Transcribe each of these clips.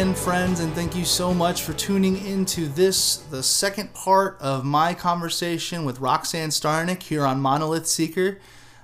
friends, and thank you so much for tuning into this, the second part of my conversation with Roxanne Starnick here on Monolith Seeker.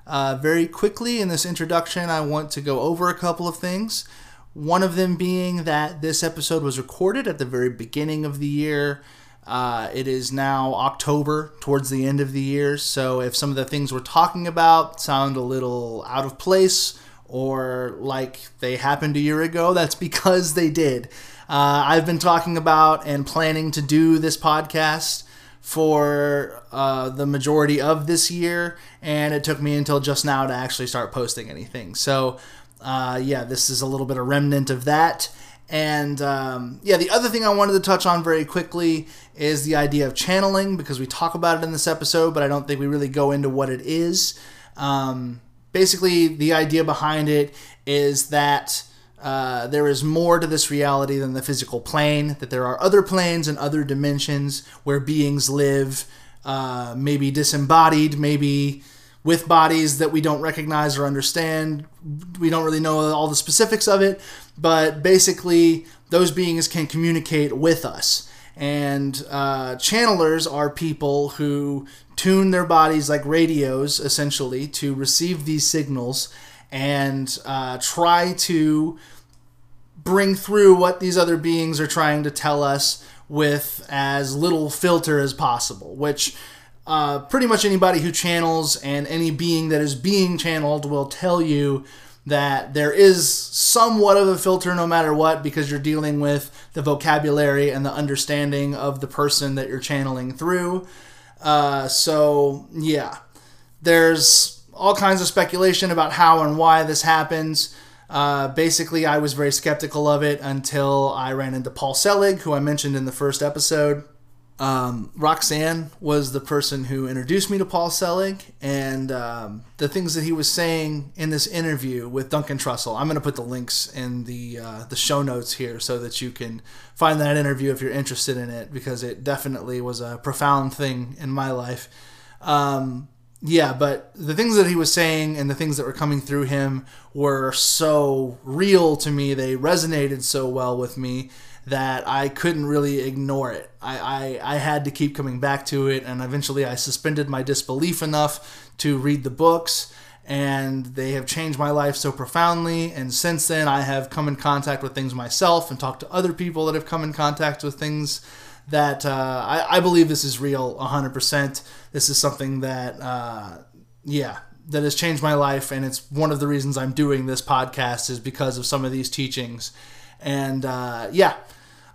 Uh, very quickly in this introduction, I want to go over a couple of things. One of them being that this episode was recorded at the very beginning of the year. Uh, it is now October, towards the end of the year, so if some of the things we're talking about sound a little out of place or like they happened a year ago, that's because they did. Uh, I've been talking about and planning to do this podcast for uh, the majority of this year, and it took me until just now to actually start posting anything. So, uh, yeah, this is a little bit of remnant of that. And um, yeah, the other thing I wanted to touch on very quickly is the idea of channeling because we talk about it in this episode, but I don't think we really go into what it is. Um, basically, the idea behind it is that uh, there is more to this reality than the physical plane, that there are other planes and other dimensions where beings live, uh, maybe disembodied, maybe with bodies that we don't recognize or understand. We don't really know all the specifics of it, but basically, those beings can communicate with us. And uh, channelers are people who tune their bodies like radios, essentially, to receive these signals and uh, try to bring through what these other beings are trying to tell us with as little filter as possible, which uh, pretty much anybody who channels and any being that is being channeled will tell you that there is somewhat of a filter no matter what because you're dealing with the vocabulary and the understanding of the person that you're channeling through. Uh, so, yeah, there's all kinds of speculation about how and why this happens. Uh, basically, I was very skeptical of it until I ran into Paul Selig, who I mentioned in the first episode. Um, Roxanne was the person who introduced me to Paul Selig, and um, the things that he was saying in this interview with Duncan Trussell. I'm going to put the links in the uh, the show notes here so that you can find that interview if you're interested in it, because it definitely was a profound thing in my life. Um, yeah, but the things that he was saying and the things that were coming through him were so real to me. They resonated so well with me that I couldn't really ignore it. I, I, I had to keep coming back to it, and eventually I suspended my disbelief enough to read the books, and they have changed my life so profoundly. And since then, I have come in contact with things myself and talked to other people that have come in contact with things that uh, I, I believe this is real 100%. This is something that, uh, yeah, that has changed my life, and it's one of the reasons I'm doing this podcast is because of some of these teachings. And uh, yeah,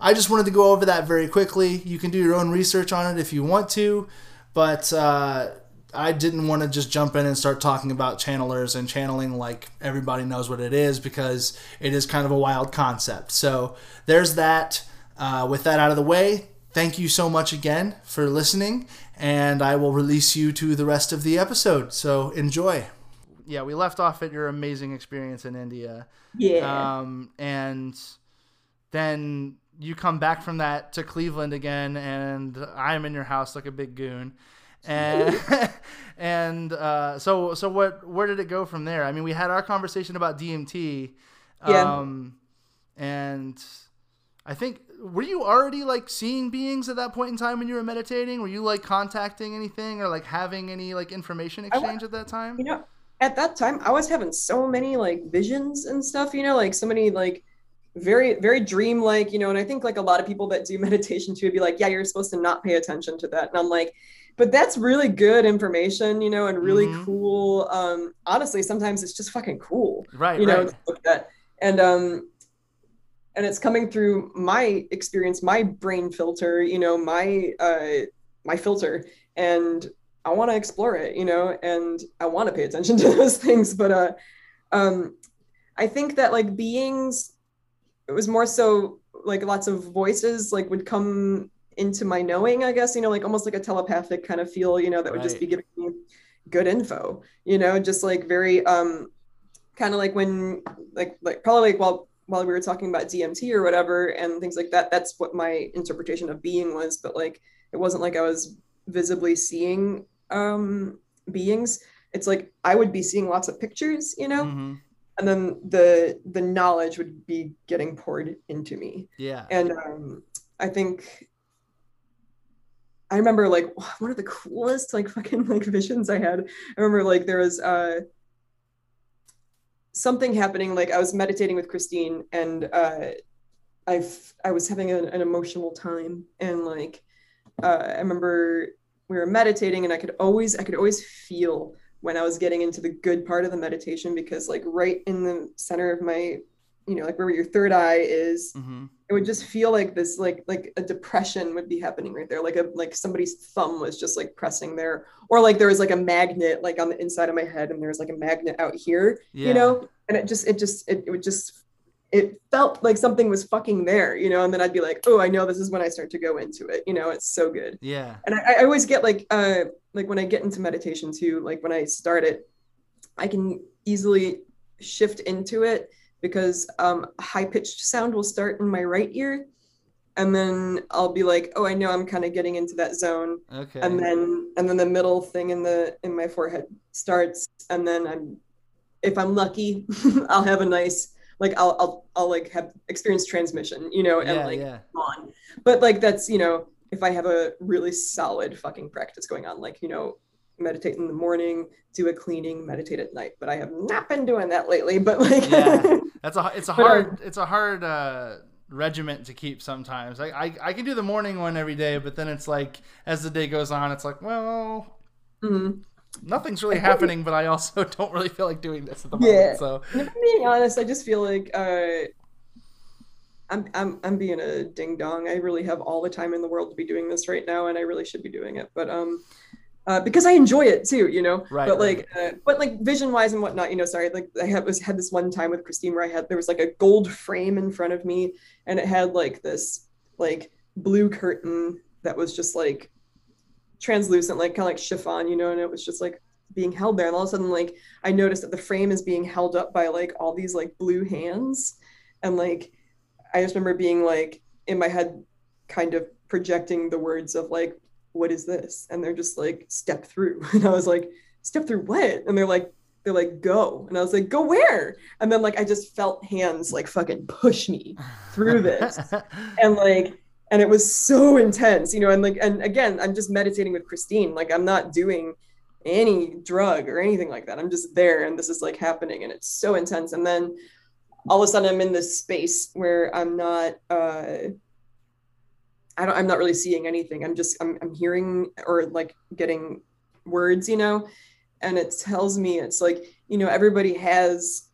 I just wanted to go over that very quickly. You can do your own research on it if you want to, but uh, I didn't want to just jump in and start talking about channelers and channeling like everybody knows what it is because it is kind of a wild concept. So there's that. Uh, with that out of the way, thank you so much again for listening, and I will release you to the rest of the episode. So enjoy. Yeah, we left off at your amazing experience in India. Yeah. Um, and then you come back from that to Cleveland again, and I'm in your house like a big goon. And and uh, so so what? Where did it go from there? I mean, we had our conversation about DMT. Yeah. Um, and I think were you already like seeing beings at that point in time when you were meditating? Were you like contacting anything or like having any like information exchange at that time? You know, at that time, I was having so many like visions and stuff. You know, like so many like very very dreamlike. You know, and I think like a lot of people that do meditation too would be like, yeah, you're supposed to not pay attention to that. And I'm like, but that's really good information, you know, and really Mhm. cool. Um, honestly, sometimes it's just fucking cool. Right, you know right. to look at and um and it's coming through my experience my brain filter you know my uh my filter and i want to explore it you know and i want to pay attention to those things but uh um i think that like beings it was more so like lots of voices like would come into my knowing i guess you know like almost like a telepathic kind of feel you know that would just be giving me good info you know just like very um kind of like when like like probably like while while we were talking about DMT or whatever and things like that that's what my interpretation of being was but like it wasn't like I was visibly seeing um beings. It's like I would be seeing lots of pictures you know? Mhm. And then the the knowledge would be getting poured into me Yeah. and um, I think I remember like one of the coolest like fucking like visions I had. I remember like there was uh something happening. Like I was meditating with Christine, and uh, I've I was having an, an emotional time, and like uh, I remember we were meditating, and I could always I could always feel when I was getting into the good part of the meditation because like right in the center of my you know like where your third eye is hmm it would just feel like this like like a depression would be happening right there like a like somebody's thumb was just like pressing there or like there was like a magnet like on the inside of my head and there was like a magnet out here Yeah. you know? And it just it just it, it would just it felt like something was fucking there you know? And then i'd be like oh i know this is when i start to go into it you know? It's so good. Yeah. and I, I always get like uh like when i get into meditation too like when i start it i can easily shift into it because um high pitched sound will start in my right ear and then i'll be like oh i know i'm kind of getting into that zone Okay. and then and then the middle thing in the in my forehead starts and then i'm if i'm lucky i'll have a nice like i'll i'll, I'll like have experience transmission you know and yeah, like yeah. on. But like that's you know, if I have a really solid fucking practice going on, like you know, meditate in the morning, do a cleaning, meditate at night. But I have not been doing that lately. But like, Yeah. That's a it's a uh, hard it's a hard uh regiment to keep sometimes. I, I I can do the morning one every day, but then it's like as the day goes on, it's like, well, mhm. nothing's really happening, but I also don't really feel like doing this at the Yeah. moment. So And if I'm being honest, I just feel like uh, I'm I'm I'm being a ding dong. I really have all the time in the world to be doing this right now, and I really should be doing it. But um, uh, because I enjoy it too, you know. Right, But like, uh, but like vision wise and whatnot, you know. Sorry, like I had was had this one time with Christine where I had there was like a gold frame in front of me, and it had like this like blue curtain that was just like translucent, like kind of like chiffon, you know, and it was just like being held there and all of a sudden like i noticed that the frame is being held up by like all these like blue hands and like i just remember being like in my head kind of projecting the words of like what is this? And they're just like step through. And i was like step through what? And they're like they're like go. And i was like go where? And then like i just felt hands like fucking push me through this. And like and it was so intense you know and like and again i'm just meditating with christine. Like i'm not doing any drug or anything like that. I'm just there and this is like happening and it's so intense. And then all of a sudden i'm in this space where i'm not uh i don't i'm not really seeing anything i'm just i'm, I'm hearing or like getting words you know and it tells me it's like you know everybody has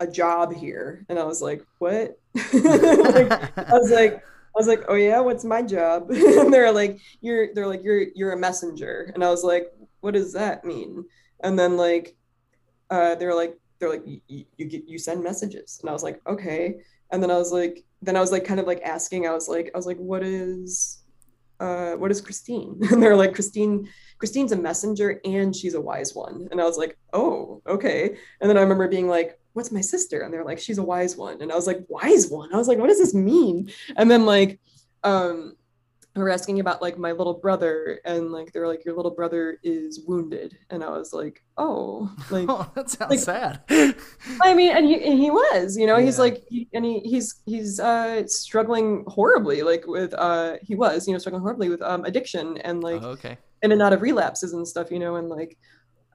a job here and i was like what like, I was like, I was like, oh yeah, what's my job? and they're like, you're, they're like, you're, you're a messenger. And I was like, what does that mean? And then like, uh, they're like, they're like, you, get, you send messages. And I was like, okay. And then I was like, then I was like, kind of like asking, I was like, I was like, what is, uh, what is Christine? And they're like, Christine, Christine's a messenger and she's a wise one. And I was like, oh, okay. And then I remember being like, what's my sister? And they're like, she's a wise one. And I was like, wise one? I was like, what does this mean? And then like, um, they were asking about like my little brother and like they're like your little brother is wounded and i was like oh like oh, that sounds like- sad. i mean and he, and he was you know he's like he, and he, he's he's uh struggling horribly like with uh he was you know struggling horribly with um addiction and like Oh, okay. in and out of relapses and stuff, you know, and like,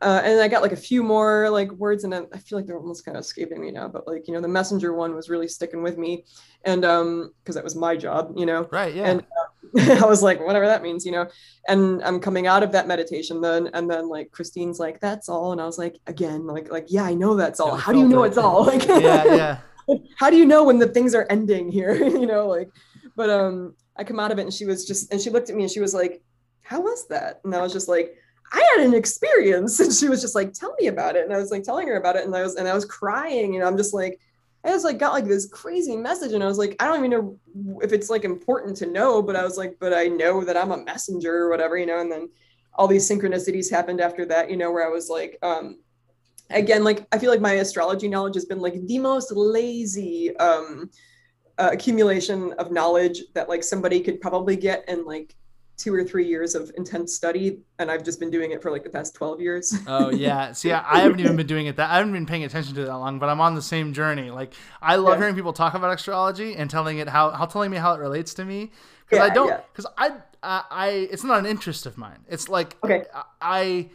uh, and I got like a few more like words, and I I feel like they're almost kind of escaping me now. But like, you know, the messenger one was really sticking with me, and um, because that was my job, you know, Right. Yeah. and I was like, whatever that means, you know. And I'm coming out of that meditation then, and then like Christine's like, that's all, and I was like, again, like, like, yeah, I know that's all. How do you know it's all? Like, yeah. Yeah. how do you know when the things are ending here you know like but um i come out of it and she was just and she looked at me and she was like how was that and i was just like i had an experience and she was just like tell me about it and i was like telling her about it and i was and i was crying and i'm just like i just like got like this crazy message and i was like i don't even know if it's like important to know but i was like but i know that i'm a messenger or whatever you know and then all these synchronicities happened after that you know where i was like um again like i feel like my astrology knowledge has been like the most lazy um uh, accumulation of knowledge that like somebody could probably get in like two or three years of intense study, and I've just been doing it for like the past twelve years. oh yeah, see, I haven't even been doing it that I haven't been paying attention to it that long, but I'm on the same journey. Like I love yeah. hearing people talk about astrology and telling it how how telling me how it relates to me because yeah, I don't because yeah. I, I I it's not an interest of mine. It's like okay. I I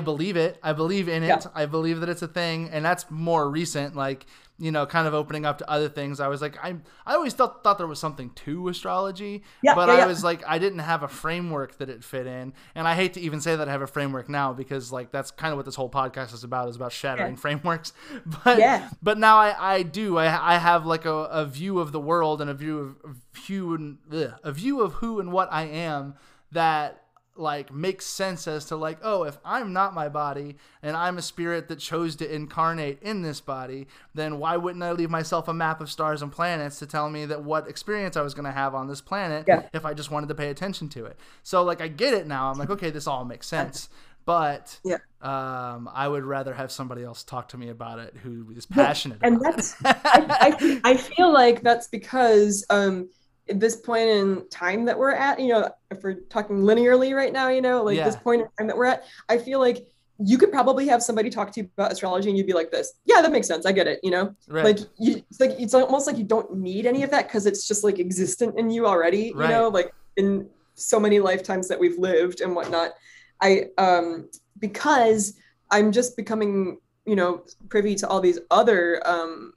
believe it. I believe in it. I believe that it's a thing, and that's more recent. Like you know, kind of opening up to other things. I was like, I I always thought thought there was something to astrology, yeah, but yeah, I yeah. was like, I didn't have a framework that it fit in, and I hate to even say that I have a framework now because like that's kind of what this whole podcast is about is about shattering yeah. frameworks. But yeah. but now I I do I I have like a, a view of the world and a view of, of who and ugh, a view of who and what I am that like makes sense as to like oh if i'm not my body and i'm a spirit that chose to incarnate in this body then why wouldn't i leave myself a map of stars and planets to tell me that what experience i was going to have on this planet yeah. if i just wanted to pay attention to it so like i get it now i'm like okay this all makes sense but yeah. um, I would rather have somebody else talk to me about it who is passionate. Yeah, and that's I, I, I, feel like that's because um, this point in time that we're at, you know, if we're talking linearly right now, you know, like yeah. this point in time that we're at, I feel like you could probably have somebody talk to you about astrology and you'd be like this yeah that makes sense i get it you know right. like you it's like it's almost like you don't need any of that because it's just like existent in you already right. you know like in so many lifetimes that we've lived and whatnot i um because i'm just becoming you know privy to all these other um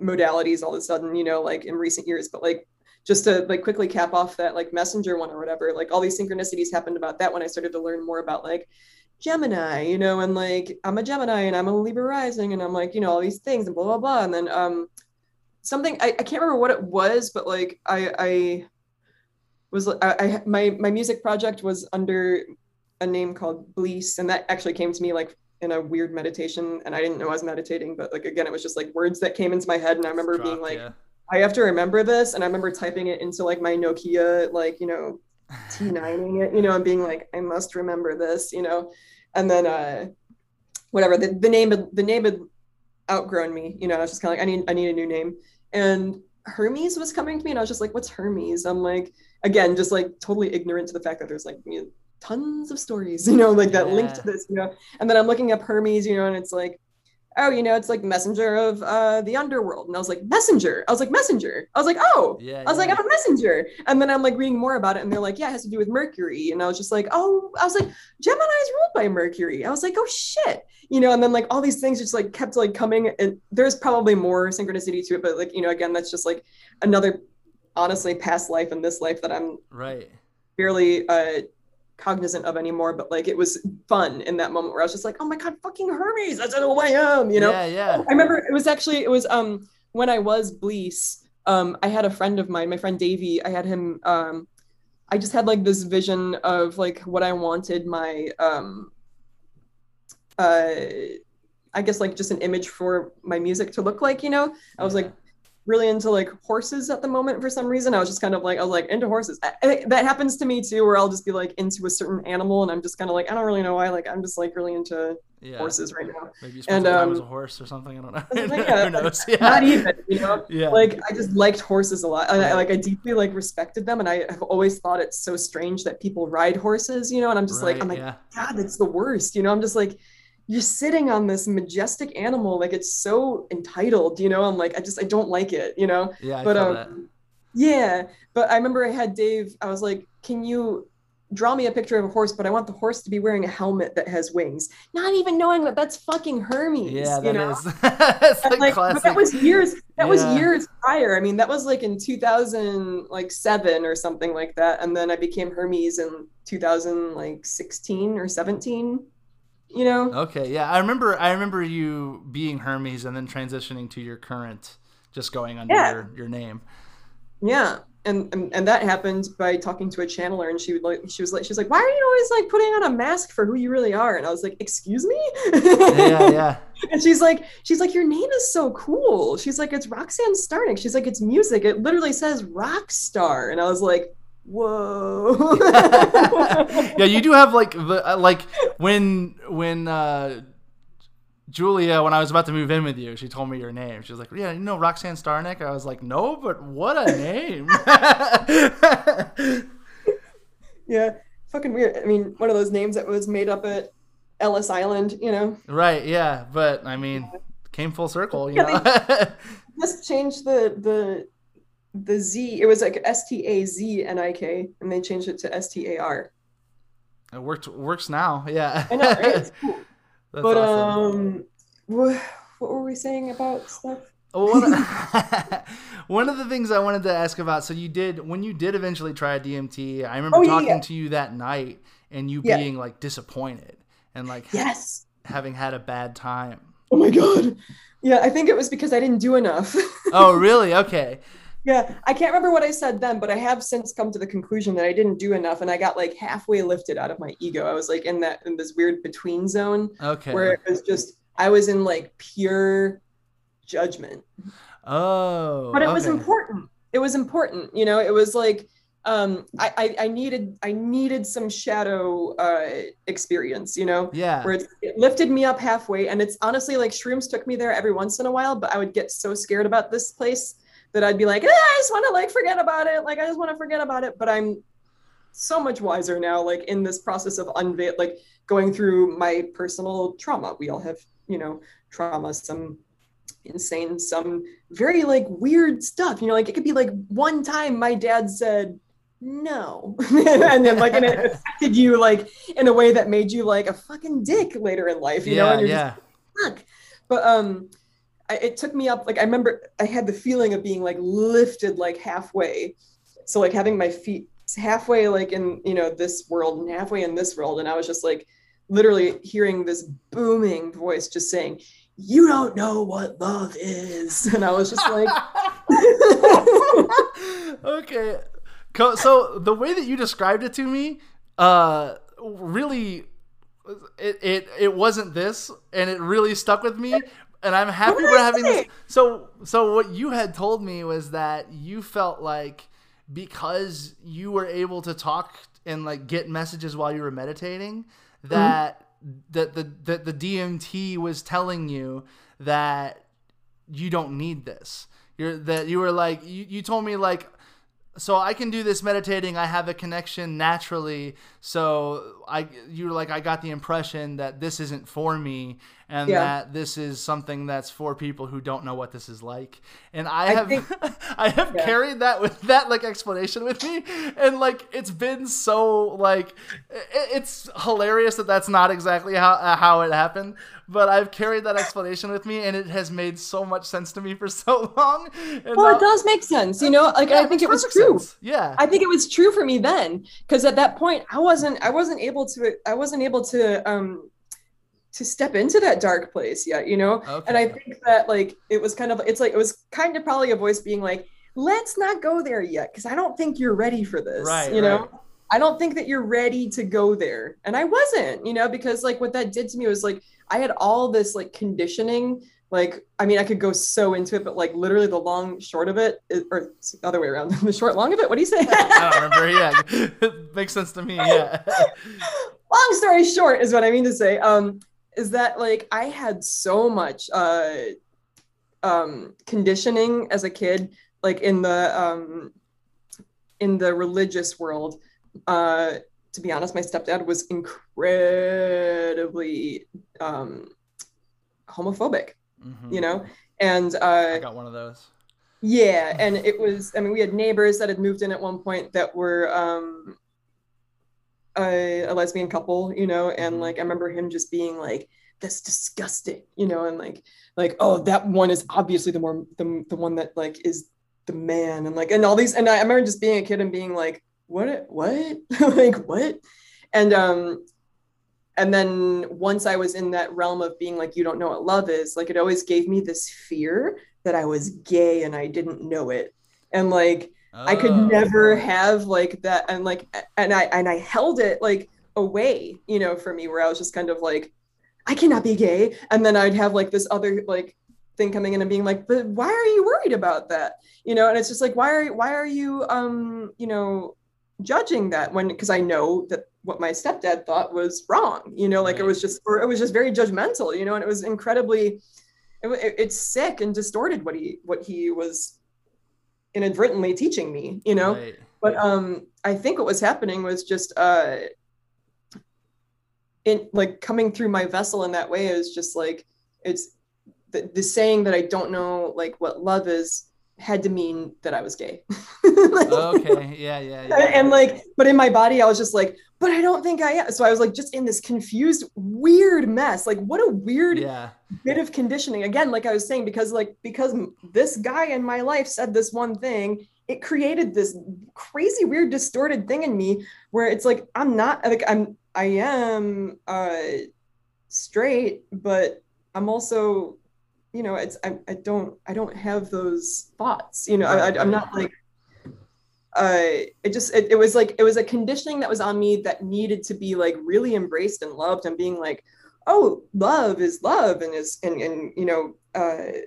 modalities all of a sudden you know like in recent years but like just to like quickly cap off that like messenger one or whatever like all these synchronicities happened about that when i started to learn more about like gemini you know and like i'm a gemini and i'm a libra rising and i'm like you know all these things and blah blah blah and then um something i, I can't remember what it was but like i i was I, I my my music project was under a name called Blease, and that actually came to me like in a weird meditation, and I didn't know I was meditating, but like again, it was just like words that came into my head, and I remember being like, yeah. I have to remember this, and I remember typing it into like my Nokia, like you know, T9ing it, you know, and being like, I must remember this, you know, and then uh, whatever the, the name the name had outgrown me, you know. I was just kind of like, I need I need a new name, and Hermes was coming to me, and I was just like, what's Hermes? I'm like, again, just like totally ignorant to the fact that there's like you know, tons of stories, you know, like that yeah. link to this, you know, and then I'm looking up Hermes, you know, and it's like oh, you know, it's like messenger of uh, the underworld. And I was like, messenger. I was like, messenger. I was like, oh, yeah, I was yeah. like, I'm a messenger. And then I'm like reading more about it, and they're like, yeah, it has to do with Mercury. And I was just like, oh, I was like, Gemini is ruled by Mercury. I was like, oh shit, you know. And then like all these things just like kept like coming, and there's probably more synchronicity to it, but like you know, again, that's just like another honestly past life and this life that I'm right barely uh cognizant of anymore, but like it was fun in that moment where I was just like, oh my god, fucking Hermes, that's who I am, you know? Yeah, yeah. I remember it was actually it was um when I was Blease, um, I had a friend of mine, my friend Davey, I had him um I just had like this vision of like what I wanted my um uh I guess like just an image for my music to look like, you know? I was like really into like horses at the moment for some reason. I was just kind of like, I was like into horses. I, that happens to me too, where I'll just be like into a certain animal and I'm just kind of like, I don't really know why. Like, I'm just like really into yeah. horses right now. Maybe you spent and, um, as a horse or something. I don't know. Like, yeah, Who knows? Yeah. Not even, you know? Yeah. Like, I just liked horses a lot. I, I, like, I deeply like respected them. And I have always thought it's so strange that people ride horses, you know? And I'm just right, like, I'm like, yeah. God, that's the worst. You know, I'm just like, you're sitting on this majestic animal like it's so entitled you know i'm like i just i don't like it you know yeah I but um that. yeah but i remember i had dave i was like can you draw me a picture of a horse but i want the horse to be wearing a helmet that has wings not even knowing that that's fucking hermes yeah that you know? is. that's like, classic. that was years that yeah. was years prior i mean that was like in 2000 like 7 or something like that and then i became hermes in 2016 or 17 you know? Okay yeah i remember i remember you being hermes and then transitioning to your current just going under yeah. your, your name. Yeah and, and and that happened by talking to a channeler and she would like she was like she's like why are you always like putting on a mask for who you really are? And i was like excuse me? Yeah yeah. And she's like she's like your name is so cool. She's like it's roxanne starnick. She's like it's music. It literally says rock star. And i was like whoa yeah you do have like the uh, like when when uh Julia, when I was about to move in with you, she told me your name. She was like, "Yeah, you know Roxanne Starnick." I was like, "No, but what a name!" yeah, fucking weird. I mean, one of those names that was made up at Ellis Island, you know. Right. Yeah. But I mean, came full circle. You Yeah, know. Just changed the the the Z. It was like S T A Z N I K, and they changed it to S T A R. it worked. Works now. Yeah. I know, right? It's cool. That's but awesome. um, wha- what were we saying about stuff? One, of, one of the things I wanted to ask about. So you did when you did eventually try DMT. I remember Oh, yeah, talking yeah. to you that night and you Yeah. being like disappointed and like Yes. having had a bad time. Oh my god. Yeah, I think it was because I didn't do enough. Oh, really? Okay. Yeah, I can't remember what I said then, but I have since come to the conclusion that I didn't do enough, and I got like halfway lifted out of my ego. I was like in that in this weird between zone Okay. where it was just I was in like pure judgment. oh. but it was important it was important you know it was like um I, I i needed i needed some shadow uh experience you know Yeah. where it lifted me up halfway and it's honestly like shrooms took me there every once in a while but i would get so scared about this place that i'd be like "Ah, i just want to like forget about it. Like i just want to forget about it. But i'm so much wiser now like in this process of unveil like going through my personal trauma. We all have you know trauma some insane some very like weird stuff. You know like it could be like one time my dad said no. And then like and it affected you like in a way that made you like a fucking dick later in life you know? Yeah. and you're Yeah. just fuck. But um I, it took me up like i remember i had the feeling of being like lifted like halfway so like having my feet halfway like in you know this world and halfway in this world and i was just like literally hearing this booming voice just saying you don't know what love is and i was just like okay. So the way that you described it to me, uh, really, it it it wasn't this, and it really stuck with me. And I'm happy we're having this. So so what you had told me was that you felt like because you were able to talk and like get messages while you were meditating that that the that the DMT was telling you that you don't need this. You're that you were like you, you told me like so I can do this meditating. I have a connection naturally. So I you were like I got the impression that this isn't for me and Yeah. that this is something that's for people who don't know what this is like. And I, I have think- I have Yeah. carried that with that like explanation with me and like it's been so like it's hilarious that that's not exactly how uh, how it happened but I've carried that explanation with me and it has made so much sense to me for so long and well now- it does make sense you know like Yeah, i think it was true sense. yeah I think it was true for me then because at that point I wasn't I wasn't able to I wasn't able to um to step into that dark place yet, you know? And I think that like it was kind of it's like it was kind of probably a voice being like, let's not go there yet because I don't think you're ready for this. Right, You know? right. I don't think that you're ready to go there. And I wasn't, you know, because like what that did to me was like I had all this like conditioning. Like, I mean, I could go so into it, but like literally the long short of it, is, or other way around, the short long of it. What do you say? I don't remember yeah it makes sense to me yeah long story short is what I mean to say. Um, is that like I had so much uh um conditioning as a kid, like in the um in the religious world. Uh to be honest, my stepdad was incredibly um homophobic, Mhm. you know? And I uh got one of those yeah, and it was. I mean, we had neighbors that had moved in at one point that were um, a, a lesbian couple, you know, and Mhm. like I remember him just being like, "That's disgusting," you know, and like, like, oh, that one is obviously the more the the one that like is the man, and like, and all these, and I, I remember just being a kid and being like, "What? What? like what?" And um, and then once I was in that realm of being like, you don't know what love is, like it always gave me this fear that I was gay and I didn't know it. And like I could Oh. never have like that and like and I and I held it like away, you know, for me where I was just kind of like, I cannot be gay. And then I'd have like this other like thing coming in and being like, but why are you worried about that? You know, and it's just like, why are why are you um, you know, judging that when because I know that what my stepdad thought was wrong, you know, like it was just or it was just very judgmental, you know, and it was incredibly it, it, it's sick and distorted what he what he was inadvertently teaching me, you know Right. but um I think what was happening was just uh in like coming through my vessel in that way is just like it's the, the saying that I don't know like what love is had to mean that I was gay. like, okay, yeah, yeah, yeah. And like, but in my body, I was just like, but I don't think I am. So I was like, just in this confused, weird mess. Like, what a weird yeah. bit of conditioning. Again, like I was saying, because like because this guy in my life said this one thing, it created this crazy, weird, distorted thing in me where it's like I'm not like I'm I am uh straight, but I'm also you know it's I, I don't i don't have those thoughts you know I, am not like uh it just it, it was like it was a conditioning that was on me that needed to be like really embraced and loved and being like oh love is love and is and and you know uh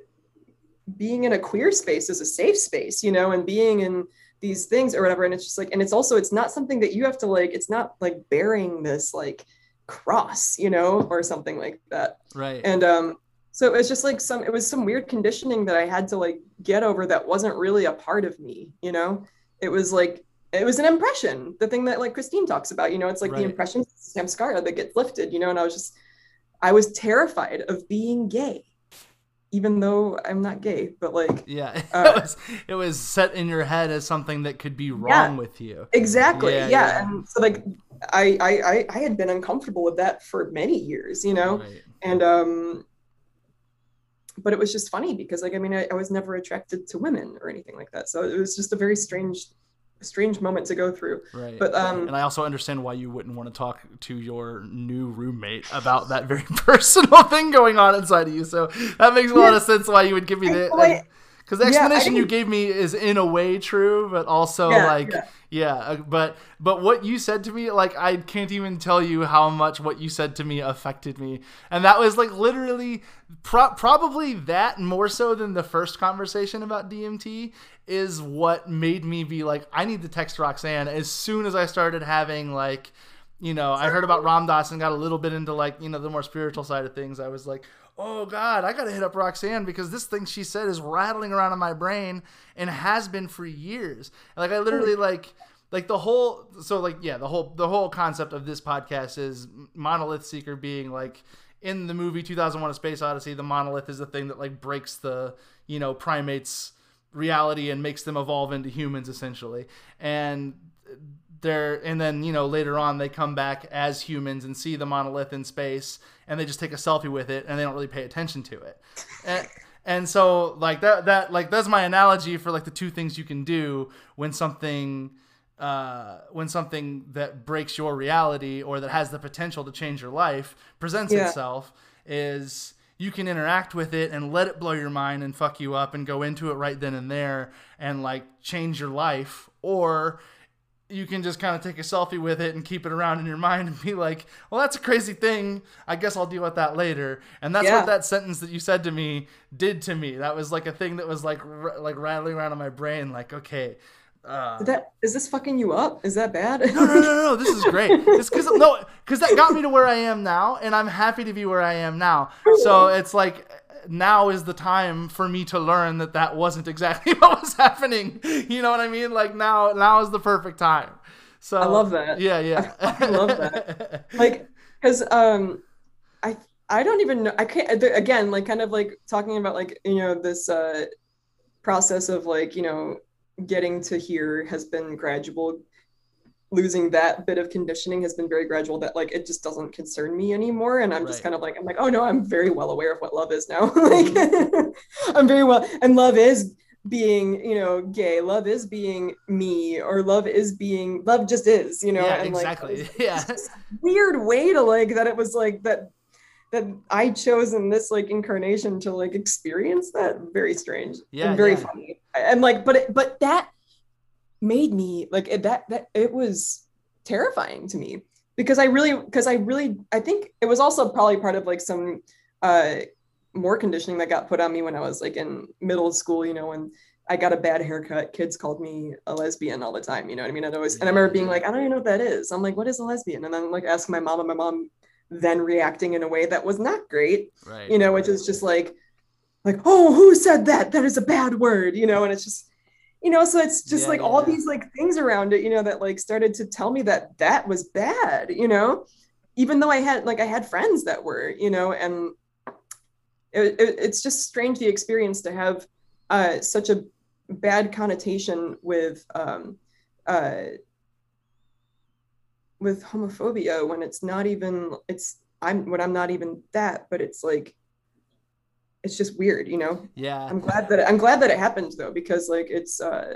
being in a queer space is a safe space you know and being in these things or whatever. And it's just like and it's also it's not something that you have to like it's not like bearing this like cross you know or something like that. Right. And um so it was just like some it was some weird conditioning that i had to like get over that wasn't really a part of me you know it was like it was an impression the thing that like christine talks about you know it's like right. the impression samskara that gets lifted you know and i was just i was terrified of being gay even though i'm not gay but like yeah uh, it was it was set in your head as something that could be wrong yeah, with you exactly yeah, yeah. yeah, and so like I, I i had been uncomfortable with that for many years you know right. and um but it was just funny because like i mean I, I, was never attracted to women or anything like that. So it was just a very strange strange moment to go through. Right. But um and i also understand why you wouldn't want to talk to your new roommate about that very personal thing going on inside of you. So that makes a lot of sense why you would give me the because the explanation yeah, you gave me is in a way true but also yeah, like yeah. Yeah, uh, but but what you said to me, like I can't even tell you how much what you said to me affected me, and that was like literally pro- probably that more so than the first conversation about DMT is what made me be like I need to text Roxanne as soon as I started having like you know, I heard about Ram Dass and got a little bit into like, you know, the more spiritual side of things. I was like, oh God, I got to hit up Roxanne because this thing she said is rattling around in my brain and has been for years. Like I literally like like the whole so like yeah the whole the whole concept of this podcast is monolith seeker being like in the movie 2001 a space odyssey the monolith is the thing that like breaks the you know primates reality and makes them evolve into humans essentially and they're and then you know later on they come back as humans and see the monolith in space and they just take a selfie with it and they don't really pay attention to it and, and so like that that like that's my analogy for like the two things you can do when something uh, when something that breaks your reality or that has the potential to change your life presents yeah. itself is you can interact with it and let it blow your mind and fuck you up and go into it right then and there and like change your life or you can just kind of take a selfie with it and keep it around in your mind and be like, well, that's a crazy thing. I guess I'll deal with that later. And that's yeah. what that sentence that you said to me did to me. That was like a thing that was like r- like rattling around in my brain. Like, okay, uh, that is this fucking you up? Is that bad? no, no, no, no. This is great. It's because no, because that got me to where I am now, and I'm happy to be where I am now. So it's like now is the time for me to learn that that wasn't exactly what was happening. You know what I mean? Like now, now is the perfect time. So I love that. Yeah, yeah. I love that. Like, because um, I I don't even know. I can't again like kind of like talking about like you know this uh process of like you know getting to here has been gradual losing that bit of conditioning has been very gradual that like it just doesn't concern me anymore. And i'm right. just kind of like i'm like oh no i'm very well aware of what love is now. Mm-hmm. Like i'm very well and love is being you know gay. Love is being me or love is being love just is you know? Yeah, and exactly. like yeah. weird way to like that it was like that that I chose in this like incarnation to like experience that. Very strange yeah, and very yeah. funny. And like but it, but that made me like it, that that it was terrifying to me because I really because I really I think it was also probably part of like some uh more conditioning that got put on me when I was like in middle school you know when I got a bad haircut kids called me a lesbian all the time you know what I mean? And I always and I remember being like I don't even know what that is. I'm like what is a lesbian? And then like asking my mom and my mom then reacting in a way that was not great right you know which is just like like oh who said that? That is a bad word you know? And it's just you know so it's just Yeah, like all yeah. these like things around it you know that like started to tell me that that was bad you know even though i had like i had friends that were you know and it, it, it's just strange the experience to have uh, such a bad connotation with um, uh, with homophobia when it's not even it's i'm when i'm not even that but it's like it's just weird you know Yeah. I'm glad that I'm glad that it happened though because like it's uh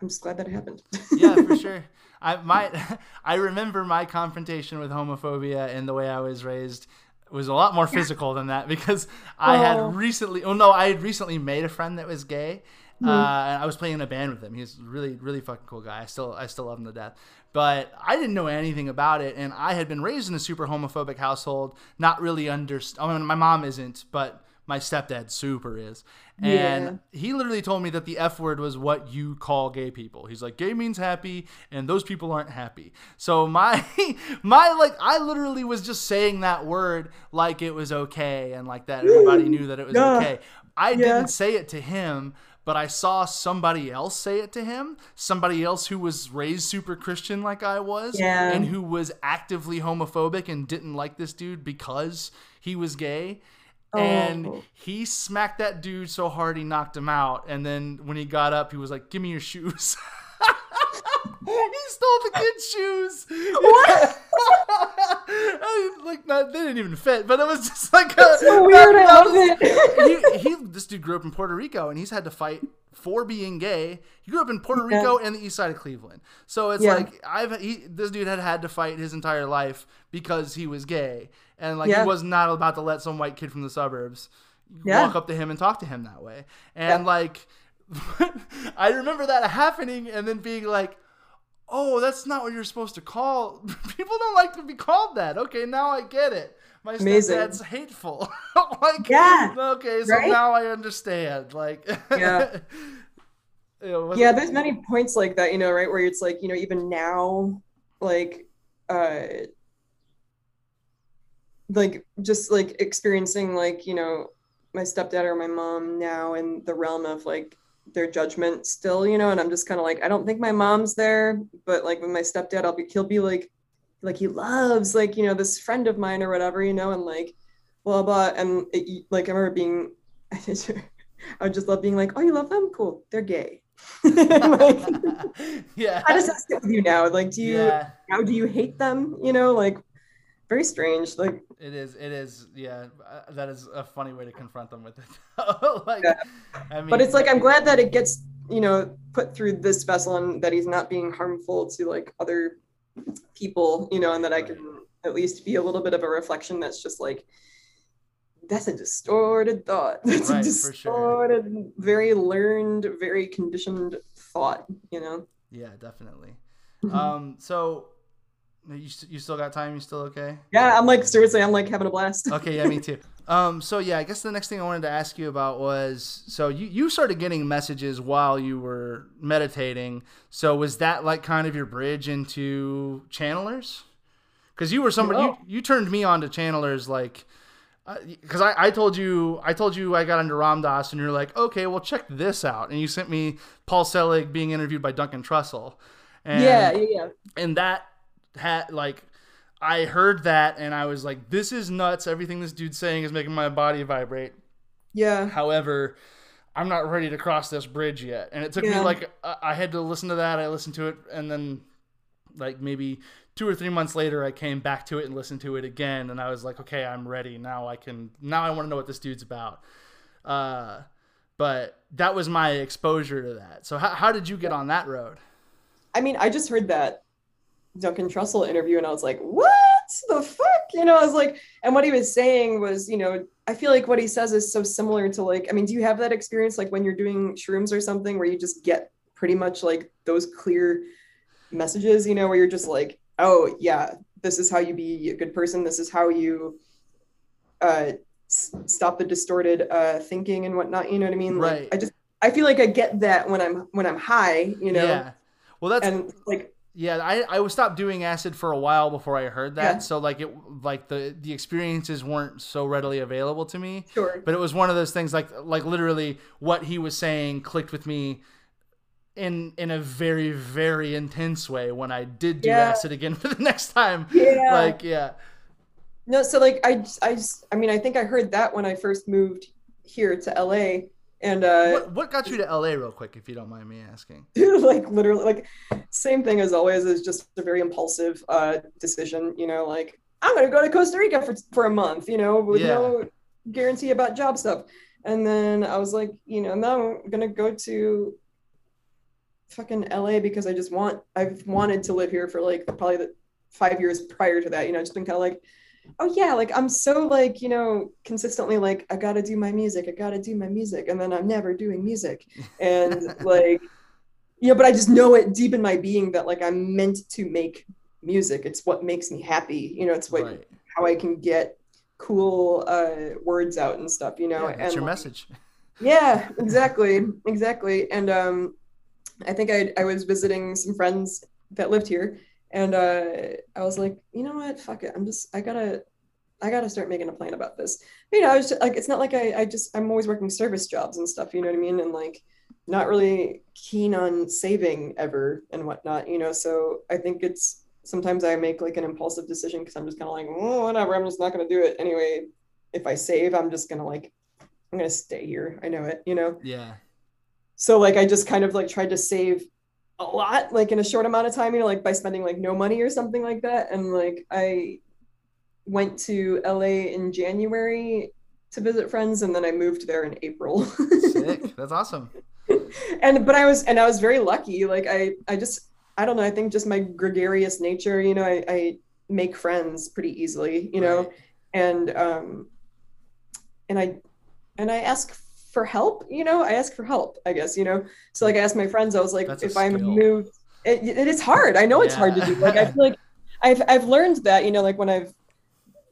I'm just glad that it happened. yeah, for sure. I my I remember my confrontation with homophobia and the way I was raised was a lot more physical than that because I Oh. had recently oh no, I had recently made a friend that was gay. Hmm. Uh, and I was playing in a band with him. He's really, really fucking cool guy. I still, I still love him to death. But I didn't know anything about it, and I had been raised in a super homophobic household. Not really underst I mean, my mom isn't, but my stepdad super is. And he literally told me that the F word was what you call gay people. He's like, gay means happy, and those people aren't happy. So my my like I literally was just saying that word like it was okay and like that everybody knew that it was Yeah. okay. I Yeah. didn't say it to him, but I saw somebody else say it to him. Somebody else who was raised super Christian like I was, Yeah. and who was actively homophobic and didn't like this dude because he was gay. And Oh. he smacked that dude so hard he knocked him out. And then when he got up, he was like, "Give me your shoes." he stole the kid's shoes. What? I mean, like, not, they didn't even fit, but it was just like a, so weird. I that love was- it. he, he this dude grew up in Puerto Rico and he's had to fight for being gay. He grew up in Puerto Rico and the east side of Cleveland. So it's Yeah. like I've he, this dude had had to fight his entire life because he was gay. And like Yeah. he was not about to let some white kid from the suburbs Yeah. walk up to him and talk to him that way. And like I remember that happening and then being like Oh, that's not what you're supposed to call. People don't like to be called that. Okay, now I get it. My Amazing. stepdad's hateful. like, Yeah, Okay, so right? now I understand. Like, Yeah. you know, yeah, there's many points like that, you know, right? Where it's like, you know, even now, like, uh, like just like experiencing like, you know, my stepdad or my mom now in the realm of like their judgment still, you know, and I'm just kind of like, I don't think my mom's there, but like with my stepdad, I'll be, he'll be like, like he loves like, you know, this friend of mine or whatever, you know, and like, blah, blah. And it, like, I remember being, I would just love being like, oh, you love them? Cool. They're gay. like, yeah. how does that sit with you now? Like, do you yeah, how do you hate them? You know, like very strange. Like, it is. It is. Yeah, uh, that is a funny way to confront them with it. like, Yeah. I mean, but it's like I'm glad that it gets you know put through this vessel and that he's not being harmful to like other people. You know, and that I can at least be a little bit of a reflection. That's just like. That's a distorted thought. That's Right, a for sure. distorted, very learned, very conditioned thought, you know? Yeah, definitely. Um, so you st- you still got time? You still okay? Yeah, I'm like, seriously, I'm like having a blast. okay, yeah, me too. Um, so yeah, I guess the next thing I wanted to ask you about was so you you started getting messages while you were meditating. So was that like kind of your bridge into channelers? Because you were somebody No. you, you turned me on to channelers like. Because I, I told you I told you I got into Ram Dass and you're like okay well check this out and you sent me Paul Selig being interviewed by Duncan Trussell and yeah, yeah, yeah. and that had like I heard that and I was like, this is nuts. Everything this dude's saying is making my body vibrate. Yeah. However, I'm not ready to cross this bridge yet. And it took me like I I had to listen to that. I listened to it and then like maybe two or three months later I came back to it and listened to it again and I was like, okay, I'm ready. Now I can now I want to know what this dude's about. Uh but that was my exposure to that. So how, how did you get on that road? I mean, I just heard that Duncan Trussell interview and I was like, what the fuck? You know, I was like, and what he was saying was, you know, I feel like what he says is so similar to like, I mean, do you have that experience like when you're doing shrooms or something where you just get pretty much like those clear messages, you know, where you're just like, oh, yeah, this is how you be a good person. This is how you uh, s- stop the distorted uh, thinking and whatnot. You know what I mean? Like, Right. I just, I feel like I get that when I'm when I'm high, you know, yeah. Well, that's and like Yeah, I I was stopped doing acid for a while before I heard that. Yeah. So like it like the the experiences weren't so readily available to me. Sure. But it was one of those things like like literally what he was saying clicked with me in in a very very intense way when I did do Yeah. acid again for the next time. Yeah. Like yeah. No, so like I, I, just, I mean, I think I heard that when I first moved here to LA, and uh, What what got you to LA real quick if you don't mind me asking? Dude, like literally, like same thing as always is just a very impulsive uh decision. You know, like I'm gonna go to Costa Rica for for a month. You know, with Yeah. no guarantee about job stuff. And then I was like, you know, now I'm gonna go to fucking LA because I just want I've wanted to live here for like probably the five years prior to that. You know, just been kind of like, oh yeah, like I'm so like, you know, consistently like I gotta do my music, I gotta do my music, and then I'm never doing music. And like, you know, but I just know it deep in my being that like I'm meant to make music. It's what makes me happy. You know, it's what right. how I can get cool uh words out and stuff, you know. Yeah, that's and your like, message. yeah, exactly, exactly. And um, I think I I was visiting some friends that lived here, and uh, I was like, you know what, fuck it, I'm just I gotta I gotta start making a plan about this. You know, I was just, like, it's not like I I just I'm always working service jobs and stuff. You know what I mean? And like not really keen on saving ever and whatnot. You know, so I think it's sometimes I make like an impulsive decision because I'm just kind of like, oh, whatever, I'm just not gonna do it anyway. If I save, I'm just gonna like I'm gonna stay here. I know it, you know. Yeah. So like I just kind of like tried to save a lot, like in a short amount of time, you know, like by spending like no money or something like that. And like I went to LA in January to visit friends, and then I moved there in April. Sick. That's awesome. and but I was and I was very lucky. Like I I just I don't know. I think just my gregarious nature, you know, I, I make friends pretty easily, you know Right. and um and i and i ask for help you know? I ask for help i guess you know? So like i asked my friends i was like That's if i'm moved it, it is hard. I know it's hard to do. Like i feel like i've i've learned that you know like when i've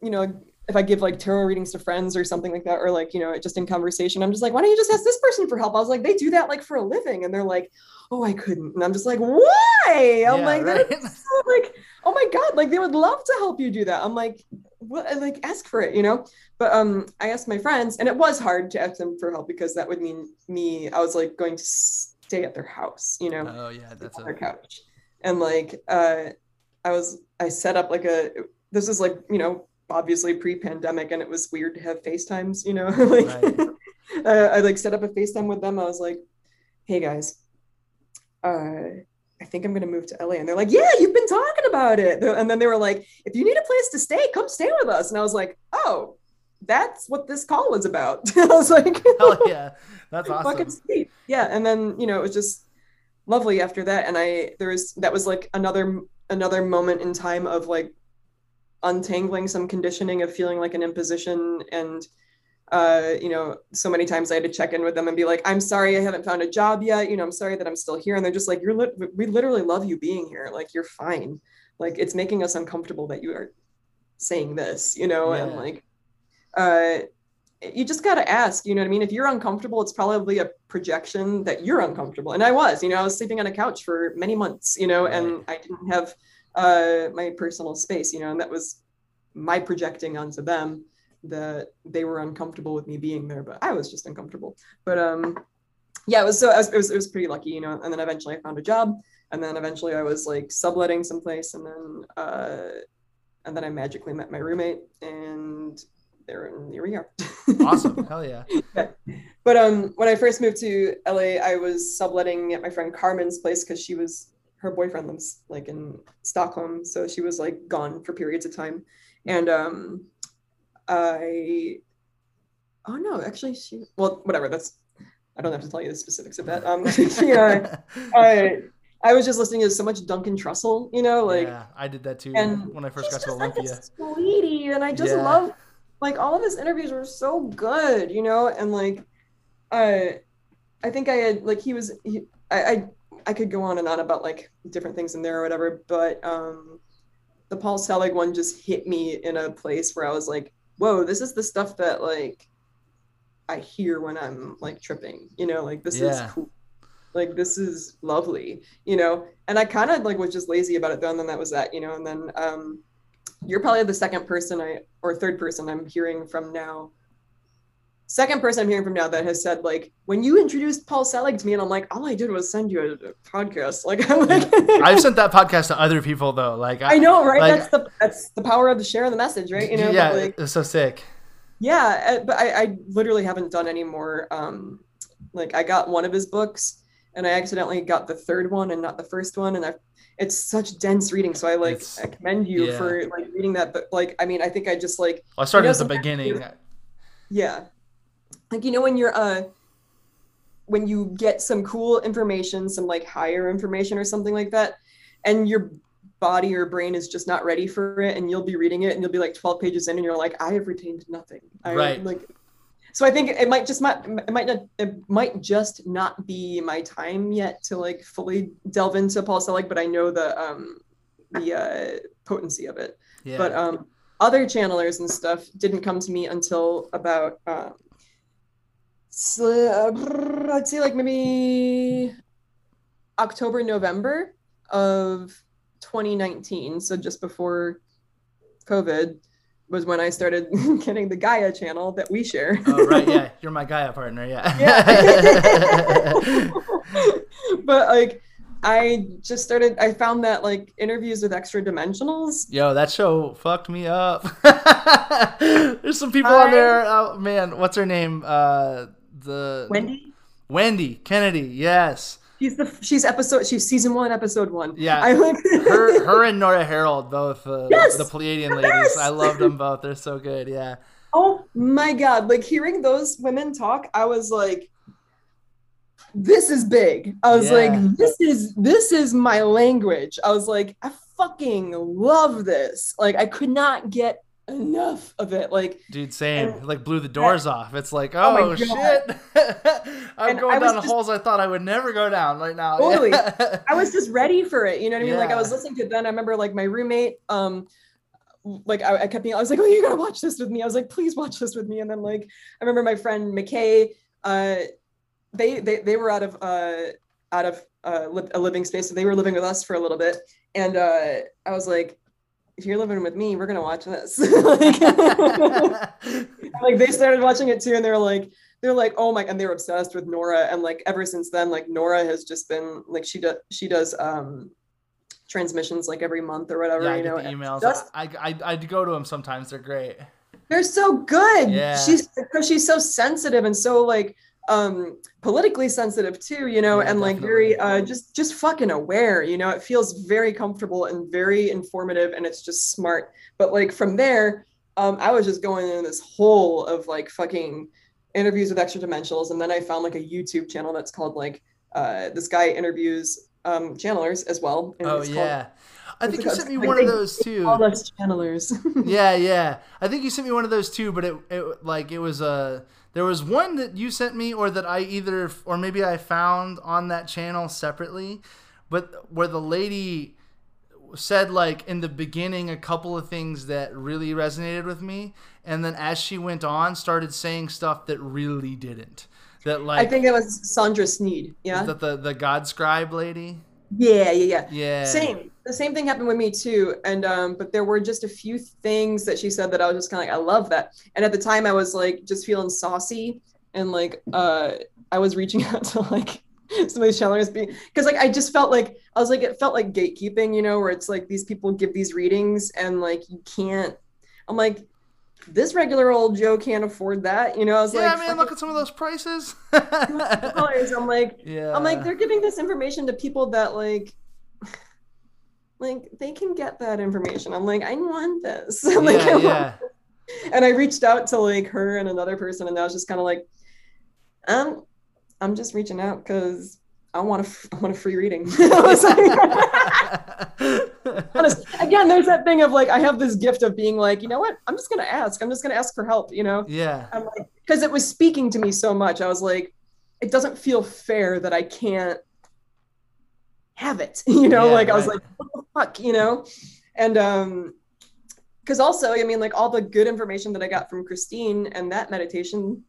you know if i give like tarot readings to friends or something like that or like you know just in conversation i'm just like why don't you just ask this person for help? I was like they do that like for a living. And they're like oh i couldn't. And i'm just like why? I'm Yeah, like right. so, like oh my god like they would love to help you do that. I'm like what like ask for it you know? But um i asked my friends and it was hard to ask them for help because that would mean me i was like going to stay at their house you know Oh yeah, that's on a their couch. And like uh i was i set up like a this is like you know obviously pre-pandemic and it was weird to have facetimes you know like Right. uh, i like set up a facetime with them i was like hey guys uh I think I'm gonna move to LA. And they're like, Yeah, you've been talking about it. And then they were like, If you need a place to stay, come stay with us. And I was like, Oh, that's what this call was about. I was like, hell yeah. That's fucking sweet. Yeah. And then, you know, it was just lovely after that. And I there was that was like another another moment in time of like untangling some conditioning of feeling like an imposition and uh, you know, so many times I had to check in with them and be like, I'm sorry I haven't found a job yet. You know, I'm sorry that I'm still here. And they're just like, you're, lit- we literally love you being here. Like, you're fine. Like, it's making us uncomfortable that you are saying this, you know, and like, uh, you just got to ask, you know what I mean? If you're uncomfortable, it's probably a projection that you're uncomfortable. And I was, you know, I was sleeping on a couch for many months, you know, and I didn't have uh, my personal space, you know, and that was my projecting onto them that they were uncomfortable with me being there, but I was just uncomfortable. But um, yeah, it was so I was, it was it was pretty lucky, you know. And then eventually I found a job, and then eventually I was like subletting someplace, and then uh, and then I magically met my roommate, and there and here we are. Awesome. Hell yeah. But um, when I first moved to LA, I was subletting at my friend Carmen's place because she was her boyfriend lives like in Stockholm, so she was like gone for periods of time, and um, I oh no, actually she well whatever that's I don't have to tell you the specifics of that. Um, yeah, I I was just listening to so much Duncan Trussell, you know, like yeah, I did that too and when I first got to just like a Olympia. sweetie, and I just Yeah. love like all of his interviews were so good, you know, and like I I think I had like he was he, I, I I could go on and on about like different things in there or whatever, but um the Paul Selig one just hit me in a place where I was like, whoa, this is the stuff that like I hear when I'm like tripping, you know, like this Yeah. is cool. like this is lovely you know and i kind of like was just lazy about it though and then that was that you know and then um you're probably the second person i or third person i'm hearing from now second person i'm hearing from now that has said like when you introduced paul selig to me and i'm like all i did was send you a, a podcast like i'm like i've sent that podcast to other people though like i, I know right like, that's the that's the power of the share of the message right you know yeah like, it's so sick yeah but I, I literally haven't done any more um like i got one of his books and I accidentally got the third one and not the first one, and I it's such dense reading. So I like it's, I commend you yeah. for like reading that. But like I mean, I think I just like well, I started you know, at the beginning. Yeah, like you know when you're uh when you get some cool information, some like higher information or something like that, and your body or brain is just not ready for it and you'll be reading it and you'll be like 12 pages in and you're like i have retained nothing I, right like so I think it might just might it might not it might just not be my time yet to like fully delve into Paul Selig, but I know the um the uh, potency of it. Yeah. But um other channelers and stuff didn't come to me until about um so, uh, I'd say like maybe October November of 2019, so just before COVID was when I started getting the Gaia channel that we share. oh right, yeah, you're my Gaia partner, yeah. Yeah. but like, I just started. I found that like interviews with extra dimensionals. Yo, that show fucked me up. There's some people I... on there. Oh man, what's her name? Uh, the Wendy. Wendy Kennedy. Yes. She's the she's episode she's season one episode one. Yeah, I like her her and Nora Herold both uh, yes, the Pleiadian ladies. Best. I love them both. They're so good. Yeah. Oh my god! Like hearing those women talk, I was like, "This is big." I was yeah. like, "This is this is my language." I was like, "I fucking love this!" Like I could not get enough of it. Like, dude, same. And, like, blew the doors off. It's like, oh, oh shit. I'm and going down just, holes I thought I would never go down right now. Totally. I was just ready for it. You know what I mean? Yeah. Like, I was listening to it then. I remember, like, my roommate, um, like I, I kept being, I was like, oh, you gotta watch this with me. I was like, please watch this with me. And then like, I remember my friend McKay, uh, they, they, they were out of, uh, out of uh, a living space. So they were living with us for a little bit. And uh, I was like, if you're living with me, we're gonna watch this. like, like, they started watching it too, and they're like, they're like, oh my, and they're obsessed with Nora, and like ever since then, like Nora has just been like she does she does um transmissions like every month or whatever. Yeah, you know, emails. Just, I, I I go to them sometimes. They're great. They're so good. Yeah. She's because she's so sensitive and so like um politically sensitive too you know yeah, and like definitely. very uh just just fucking aware you know it feels very comfortable and very informative and it's just smart but like from there um i was just going in this hole of like fucking interviews with extra dimensionals and then i found like a youtube channel that's called like uh this guy interviews um channelers as well oh yeah called, I think you sent me like one of those too. All us channelers. yeah, yeah. I think you sent me one of those too, but it, it like it was a uh, there was one that you sent me, or that I either, or maybe I found on that channel separately, but where the lady said like in the beginning a couple of things that really resonated with me and then as she went on started saying stuff that really didn't that like i think it was sandra sneed yeah that the the god scribe lady yeah, yeah, yeah. Yeah. Same. The same thing happened with me too. And um, but there were just a few things that she said that I was just kind of like, I love that. And at the time I was like just feeling saucy and like uh I was reaching out to like some of these channelers being because like I just felt like I was like it felt like gatekeeping, you know, where it's like these people give these readings and like you can't I'm like this regular old Joe can't afford that. You know, I was like, yeah, like, man, look at some of those prices. I'm like, yeah. I'm like, they're giving this information to people that like, like they can get that information. I'm like, I want this. Yeah, like, yeah. And I reached out to like her and another person, and I was just kind of like, um, I'm just reaching out because I want a, I want a free reading. Honest, again, there's that thing of like, I have this gift of being like, you know what? I'm just going to ask. I'm just going to ask for help, you know? Yeah. I'm like, because it was speaking to me so much. I was like, it doesn't feel fair that I can't have it, you know? Yeah, like, right. I was like, what fuck, you know? And, um, because also, I mean, like all the good information that I got from Christine and that meditation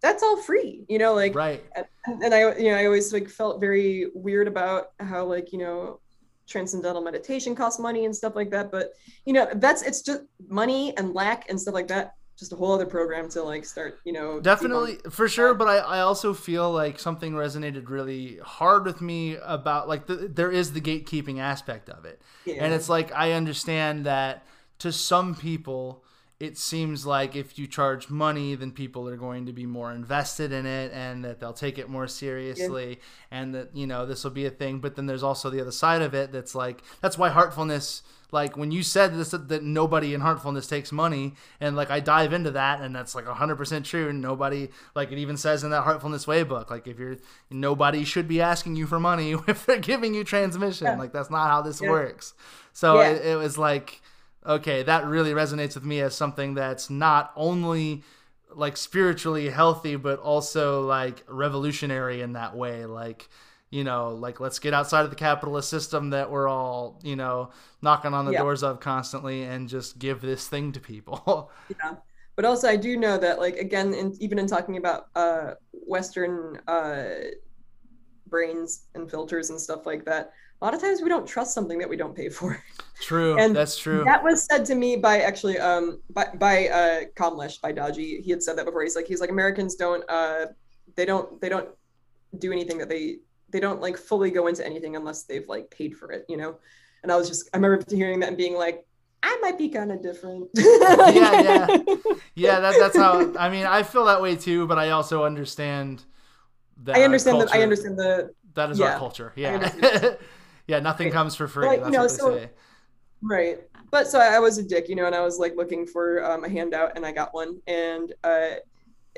that's all free, you know, like right. And, and I, you know, I always like felt very weird about how like you know transcendental meditation costs money and stuff like that. But you know, that's it's just money and lack and stuff like that. Just a whole other program to like start, you know. Definitely, for sure. But I, I also feel like something resonated really hard with me about like the, there is the gatekeeping aspect of it, yeah. and it's like I understand that to some people it seems like if you charge money, then people are going to be more invested in it and that they'll take it more seriously yeah. and that, you know, this will be a thing. But then there's also the other side of it that's like, that's why heartfulness, like when you said this, that nobody in heartfulness takes money. And like I dive into that and that's like 100% true. And nobody, like it even says in that heartfulness way book, like if you're, nobody should be asking you for money if they're giving you transmission. Yeah. Like that's not how this yeah. works. So it, it was like, okay, that really resonates with me as something that's not only like spiritually healthy, but also like revolutionary in that way. Like, you know, like let's get outside of the capitalist system that we're all, you know, knocking on the yeah. doors of constantly and just give this thing to people. yeah. But also, I do know that, like, again, in, even in talking about uh, Western uh, brains and filters and stuff like that, a lot of times we don't trust something that we don't pay for. True. and that's true. That was said to me by actually um by by uh Kamlesh by Daaji. He had said that before. He's like he's like Americans don't uh they don't they don't do anything that they they don't like fully go into anything unless they've like paid for it, you know. And I was just I remember hearing that and being like I might be kind of different. yeah, yeah, yeah. That, that's how. I mean, I feel that way too, but I also understand that. I understand that. I understand the. That is yeah, our culture. Yeah. yeah, nothing right. comes for free. Like, you know, so, say. Right. But so I was a dick, you know, and I was like looking for um, a handout and I got one. And uh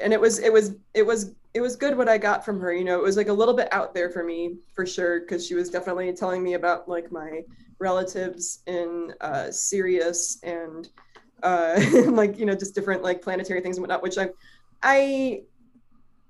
and it was it was it was it was good what I got from her, you know. It was like a little bit out there for me for sure cuz she was definitely telling me about like my relatives in uh Sirius and uh like, you know, just different like planetary things and whatnot, which I I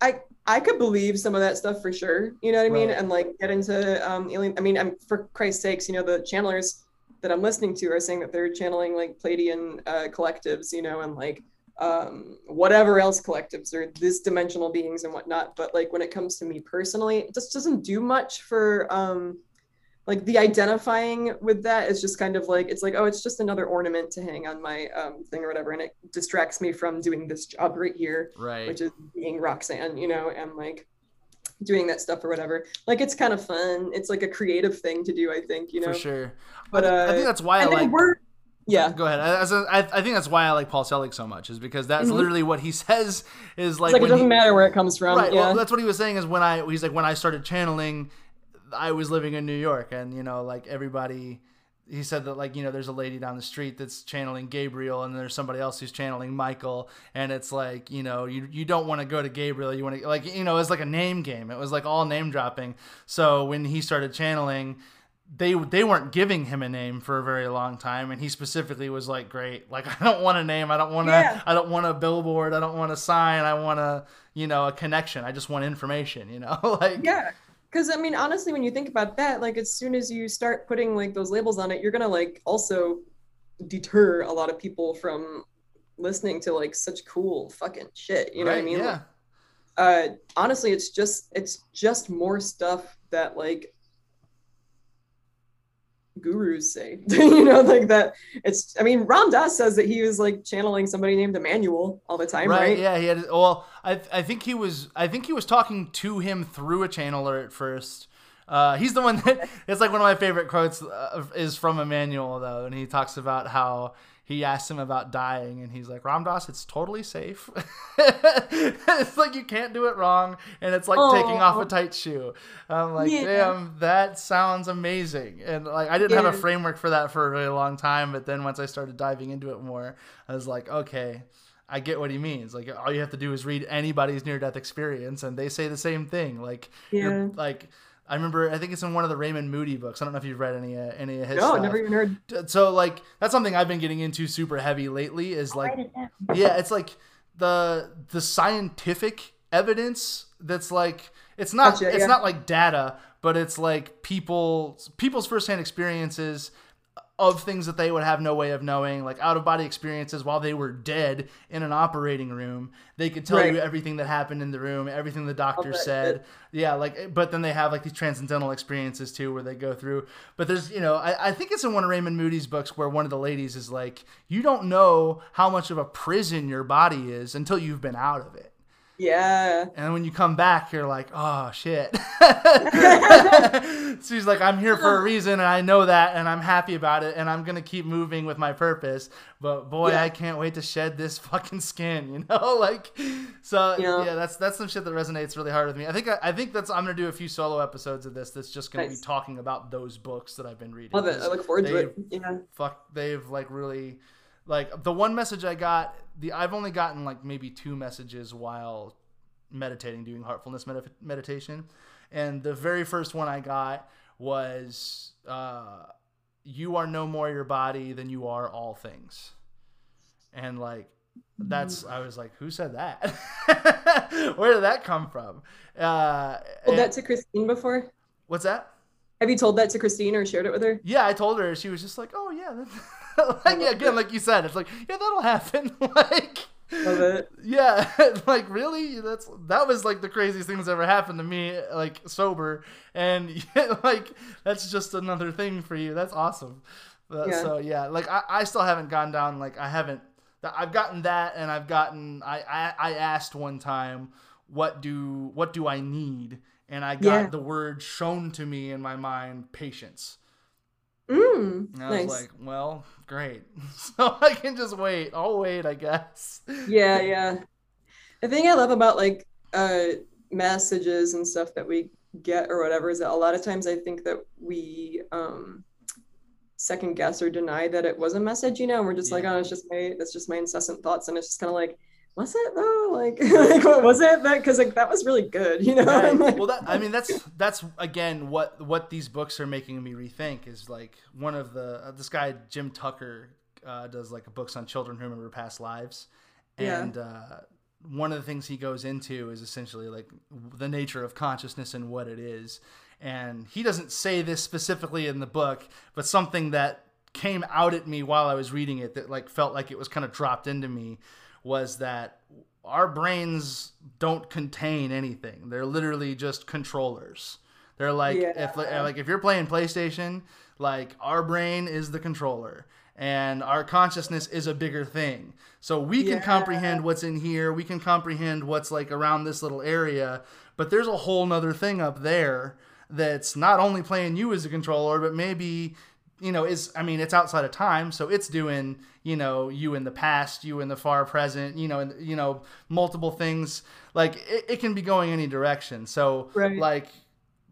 I I could believe some of that stuff for sure. You know what I mean? Right. And like get into um alien I mean, I'm for Christ's sakes, you know, the channelers that I'm listening to are saying that they're channeling like Pleiadian uh, collectives, you know, and like um, whatever else collectives or this dimensional beings and whatnot. But like when it comes to me personally, it just doesn't do much for um, like the identifying with that is just kind of like it's like oh it's just another ornament to hang on my um, thing or whatever, and it distracts me from doing this job right here, right? Which is being Roxanne, you know, and like doing that stuff or whatever. Like it's kind of fun. It's like a creative thing to do. I think you know for sure. But uh, I think that's why I like. Yeah. Go ahead. I, I think that's why I like Paul Selig so much is because that's mm-hmm. literally what he says is like. like it doesn't he, matter where it comes from. Right. Yeah. Well, that's what he was saying is when I he's like when I started channeling, I was living in New York and you know like everybody he said that like you know there's a lady down the street that's channeling Gabriel and there's somebody else who's channeling Michael and it's like you know you you don't want to go to Gabriel you want to like you know it's like a name game it was like all name dropping so when he started channeling they they weren't giving him a name for a very long time and he specifically was like great like I don't want a name. I don't want to yeah. I don't want a billboard. I don't want a sign. I want a you know a connection. I just want information you know like yeah because i mean honestly when you think about that like as soon as you start putting like those labels on it you're gonna like also deter a lot of people from listening to like such cool fucking shit you know right, what i mean? yeah. Like, uh honestly it's just it's just more stuff that like gurus say you know like that it's i mean ram dass says that he was like channeling somebody named emmanuel all the time right, right? yeah he had well I, I think he was i think he was talking to him through a channeler at first uh, he's the one that it's like one of my favorite quotes uh, is from Emmanuel though, and he talks about how he asked him about dying, and he's like, Ram Dass, it's totally safe. it's like you can't do it wrong, and it's like Aww. taking off a oh. tight shoe. I'm like, yeah. damn, that sounds amazing. And like, I didn't yeah. have a framework for that for a really long time, but then once I started diving into it more, I was like, okay. I get what he means. Like all you have to do is read anybody's near death experience and they say the same thing. Like yeah. you're like I remember, I think it's in one of the Raymond Moody books. I don't know if you've read any uh, any of his. No, stuff. never even heard. So like that's something I've been getting into super heavy lately. Is like, it yeah, it's like the the scientific evidence that's like it's not gotcha, it's yeah. not like data, but it's like people people's firsthand experiences of things that they would have no way of knowing, like out of body experiences while they were dead in an operating room. They could tell Right. you everything that happened in the room, everything the doctor said. Yeah, like, but then they have like these transcendental experiences too, where they go through. But there's, you know, I, I think it's in one of Raymond Moody's books where one of the ladies is like, you don't know how much of a prison your body is until you've been out of it. Yeah. And when you come back, you're like, oh shit. She's like, I'm here for a reason, and I know that, and I'm happy about it, and I'm gonna keep moving with my purpose. But boy, Yeah. I can't wait to shed this fucking skin, you know? Like, so yeah. Yeah. that's that's some shit that resonates really hard with me. I think I, I think that's I'm gonna do a few solo episodes of this. That's just gonna Nice. be talking about those books that I've been reading. Love it. I look forward to it. Yeah. fuck they've like really like the one message i got the i've only gotten like maybe two messages while meditating doing heartfulness med- meditation and the very first one i got was uh you are no more your body than you are all things and like that's i was like who said that where did that come from uh Told and- that to Christine before? what's that Have you told that to Christine or shared it with her? Yeah, I told her. She was just like, "Oh yeah." That-" like yeah, again, like you said, it's like, yeah, that'll happen. like, yeah, like really, that's that was like the craziest thing that's ever happened to me, like sober, and like that's just another thing for you. That's awesome. Yeah. So yeah, like I, I still haven't gone down. Like I haven't. I've gotten that, and I've gotten. I I, I asked one time, what do what do I need? And I got Yeah. the word shown to me in my mind, patience. Mm, And I nice. was like, well, great. So I can just wait. I'll wait, I guess. yeah, yeah. The thing I love about like uh messages and stuff that we get or whatever is that a lot of times I think that we um second guess or deny that it was a message, you know, and we're just like, oh, it's just my that's just my incessant thoughts, and it's just kind of like, was it though? Like, like what was it? That because like that was really good, you know. Right. Like, Well, that I mean, that's that's again what what these books are making me rethink is like one of the uh, this guy Jim Tucker uh, does like books on children who remember past lives, Yeah. and uh, one of the things he goes into is essentially like the nature of consciousness and what it is. And he doesn't say this specifically in the book, but something that came out at me while I was reading it that like felt like it was kind of dropped into me was that our brains don't contain anything. They're literally just controllers. They're like Yeah. if like if you're playing PlayStation, like our brain is the controller and our consciousness is a bigger thing. So we can Yeah. comprehend what's in here, we can comprehend what's like around this little area, but there's a whole nother thing up there that's not only playing you as a controller, but maybe you know is I mean it's outside of time, so it's doing you know you in the past, you in the far present, you know, and you know multiple things. Like it, it can be going any direction. So Right. like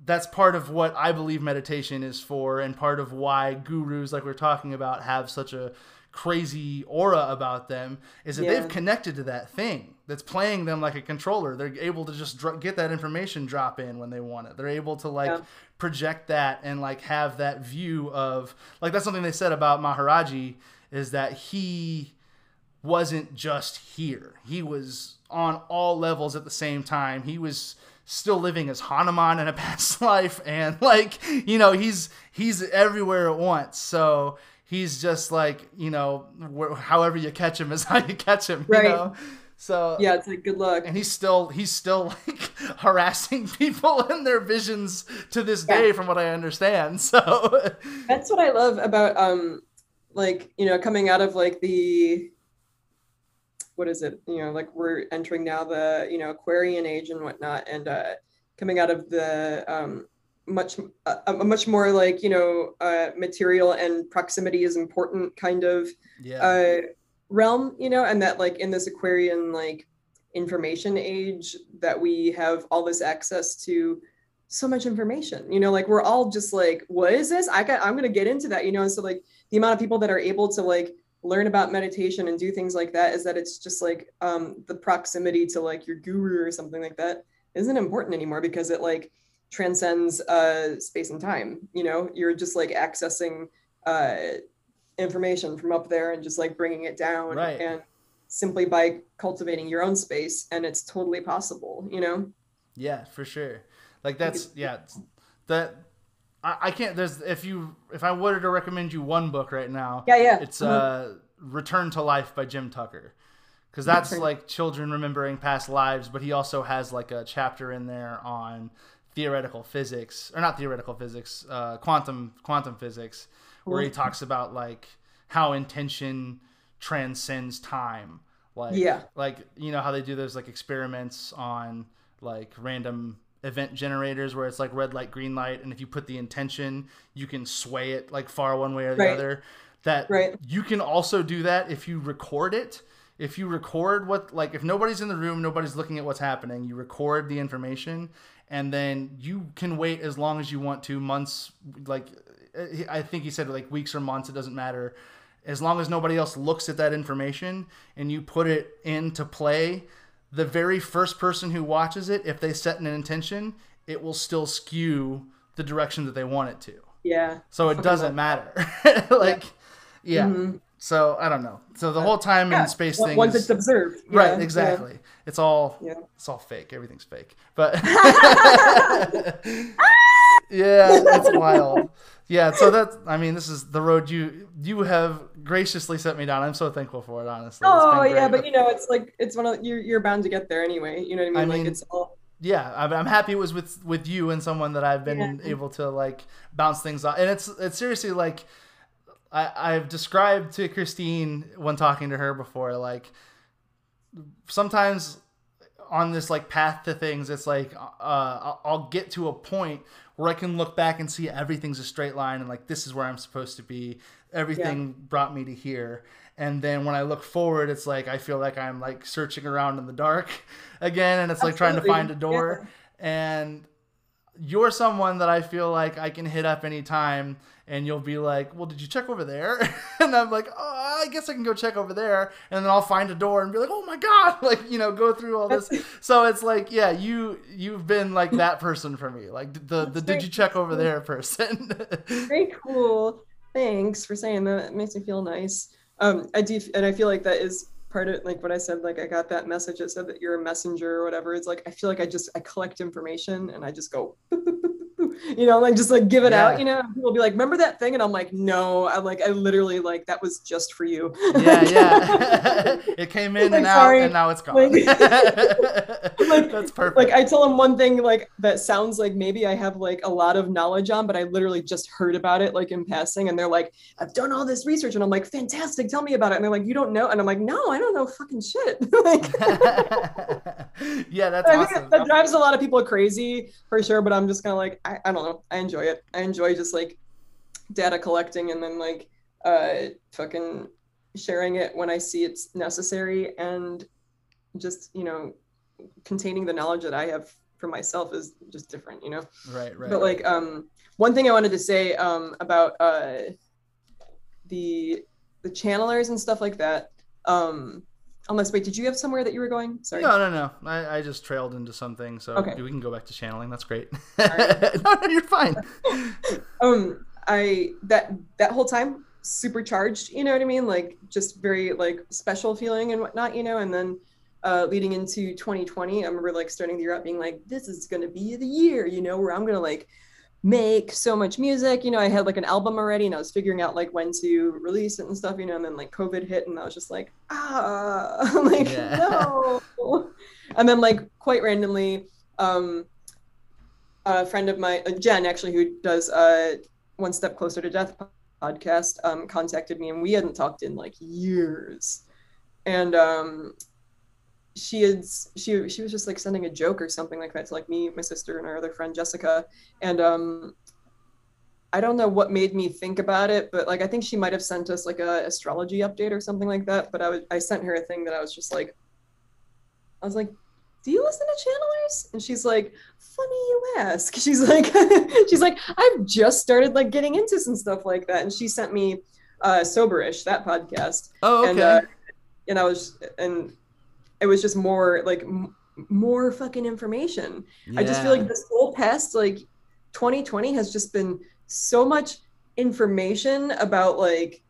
that's part of what I believe meditation is for, and part of why gurus like we're talking about have such a crazy aura about them is that Yeah. they've connected to that thing that's playing them like a controller. They're able to just dr- get that information drop in when they want it. They're able to like Yeah. project that and like have that view of like that's something they said about Maharaji is that he wasn't just here. He was on all levels at the same time. He was still living as Hanuman in a past life and like, you know, he's he's everywhere at once. So he's just like, you know, wh- however you catch him is how you catch him, Right. you know. So yeah, it's like good luck. and he's still he's still like harassing people in their visions to this Yeah. day from what I understand. So That's what I love about um like, you know, coming out of like the what is it? You know, like we're entering now the, you know, Aquarian age and whatnot and uh coming out of the um much a, a much more like, you know, uh material and proximity is important kind of yeah. uh realm, you know, and that like in this Aquarian like information age that we have all this access to so much information you know like we're all just like what is this i got i'm gonna get into that you know and so like the amount of people that are able to like learn about meditation and do things like that is that it's just like um the proximity to like your guru or something like that isn't important anymore because it like transcends uh space and time you know you're just like accessing uh information from up there and just like bringing it down Right. and simply by cultivating your own space and it's totally possible you know Yeah, for sure. Like that's yeah, that I, I can't. There's if you if I were to recommend you one book right now, Yeah, yeah. it's Mhm. uh Return to Life by Jim Tucker. Because that's like children remembering past lives, but he also has like a chapter in there on theoretical physics, or not theoretical physics, uh, quantum quantum physics, where he talks about like how intention transcends time. Like Yeah. like you know how they do those like experiments on like random event generators where it's like red light green light and if you put the intention you can sway it like far one way or the Right. other that Right. you can also do that if you record it if you record what like if nobody's in the room nobody's looking at what's happening you record the information and then you can wait as long as you want to months like i think he said like weeks or months it doesn't matter as long as nobody else looks at that information and you put it into play the very first person who watches it if they set an intention it will still skew the direction that they want it to Yeah. so it doesn't matter like yeah Mhm. So i don't know so the whole time Yeah. in space thing once is, it's observed. right Yeah, exactly it's all Yeah. it's all fake everything's fake but yeah it's wild yeah so that's i mean this is the road you you have graciously set me down i'm so thankful for it honestly Oh yeah, but you know, it's like it's one of you're you're bound to get there anyway. You know what I mean? I like mean, it's all yeah I'm, I'm happy it was with with you and someone that i've been Yeah. able to like bounce things off and it's it's seriously like I, i've described to christine when talking to her before like sometimes on this like path to things it's like uh I'll- i'll get to a point where i can look back and see everything's a straight line and like this is where i'm supposed to be. Everything brought me to here. And then when i look forward it's like i feel like i'm like searching around in the dark again and it's like trying to find a door. And you're someone that I feel like I can hit up anytime and you'll be like, Well, did you check over there? and I'm like, Oh, I guess I can go check over there. And then I'll find a door and be like, Oh my God, like, you know, go through all this. So it's like, yeah, you you've been like that person for me. Like the the That's did you check over there person. very cool. Thanks for saying that. It makes me feel nice. Um, I do, and I feel like that is part of like what I said. Like I got that message that said that you're a messenger or whatever. It's like I feel like I just I collect information and I just go, you know, like just like give it Yeah. out. You know, people will be like, "Remember that thing?" And I'm like, "No." I'm like, I literally like that was just for you. yeah, yeah. it came in Like, and out sorry. and now it's gone. Like- Like- That's perfect. like I tell them one thing like that sounds like maybe I have like a lot of knowledge on, but I literally just heard about it like in passing, and they're like, "I've done all this research," and I'm like, "Fantastic, tell me about it." And they're like, "You don't know," and I'm like, "No, I don't know fucking shit." like, yeah, that's I think that drives a lot of people crazy for sure, but I'm just kind of like, I, I don't know, I enjoy it. I enjoy just like data collecting and then like uh fucking sharing it when I see it's necessary and just you know containing the knowledge that I have for myself is just different, you know. Right, right. But like um one thing I wanted to say um about uh the the channelers and stuff like that. Um unless wait, did you have somewhere that you were going? Sorry. No, no, no. I, I just trailed into something, so Okay. we can go back to channeling. That's great. right. no, no, you're fine. um i that that whole time supercharged you know what i mean like just very like special feeling and whatnot you know and then uh leading into 2020 i remember like starting the year out being like this is gonna be the year you know where i'm gonna like make so much music you know i had like an album already and i was figuring out like when to release it and stuff you know and then like covid hit and i was just like ah like Yeah. no and then like quite randomly um a friend of mine, uh, Jen, actually, who does uh, One Step Closer to Death podcast, um, contacted me, and we hadn't talked in like years. And um, she had she she was just like sending a joke or something like that to like me, my sister, and our other friend Jessica. And um, I don't know what made me think about it, but like I think she might have sent us like a astrology update or something like that. But I was I sent her a thing that I was just like, I was like, do you listen to channelers? And she's like, funny you ask. She's like, she's like, I've just started like getting into some stuff like that. And she sent me uh Soberish, that podcast. Oh, okay. And uh and I was and it was just more like m- more fucking information. I just feel like this whole past like 2020 has just been so much information about like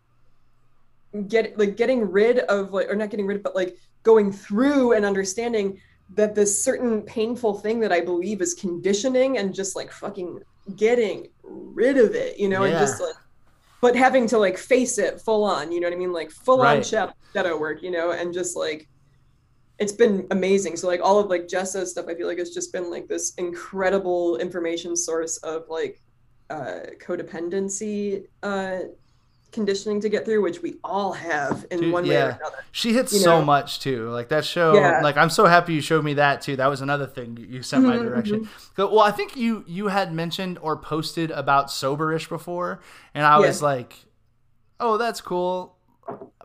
get like getting rid of like or not getting rid of but like going through and understanding that this certain painful thing that I believe is conditioning and just like fucking getting rid of it, you know, and just like, but having to like face it full on, you know what I mean? Like full on Right. shadow, shadow work, you know, and just like, it's been amazing. So like all of like Jessa's stuff, I feel like it's just been like this incredible information source of like uh, codependency uh, conditioning to get through, which we all have in Dude, one way yeah. or another. She hits You so know? much too. Like that show. Yeah. Like I'm so happy you showed me that too. That was another thing you- sent my Mhm, direction. But- Well, I think you you had mentioned or posted about soberish before, and I Yeah. was like, "Oh, that's cool."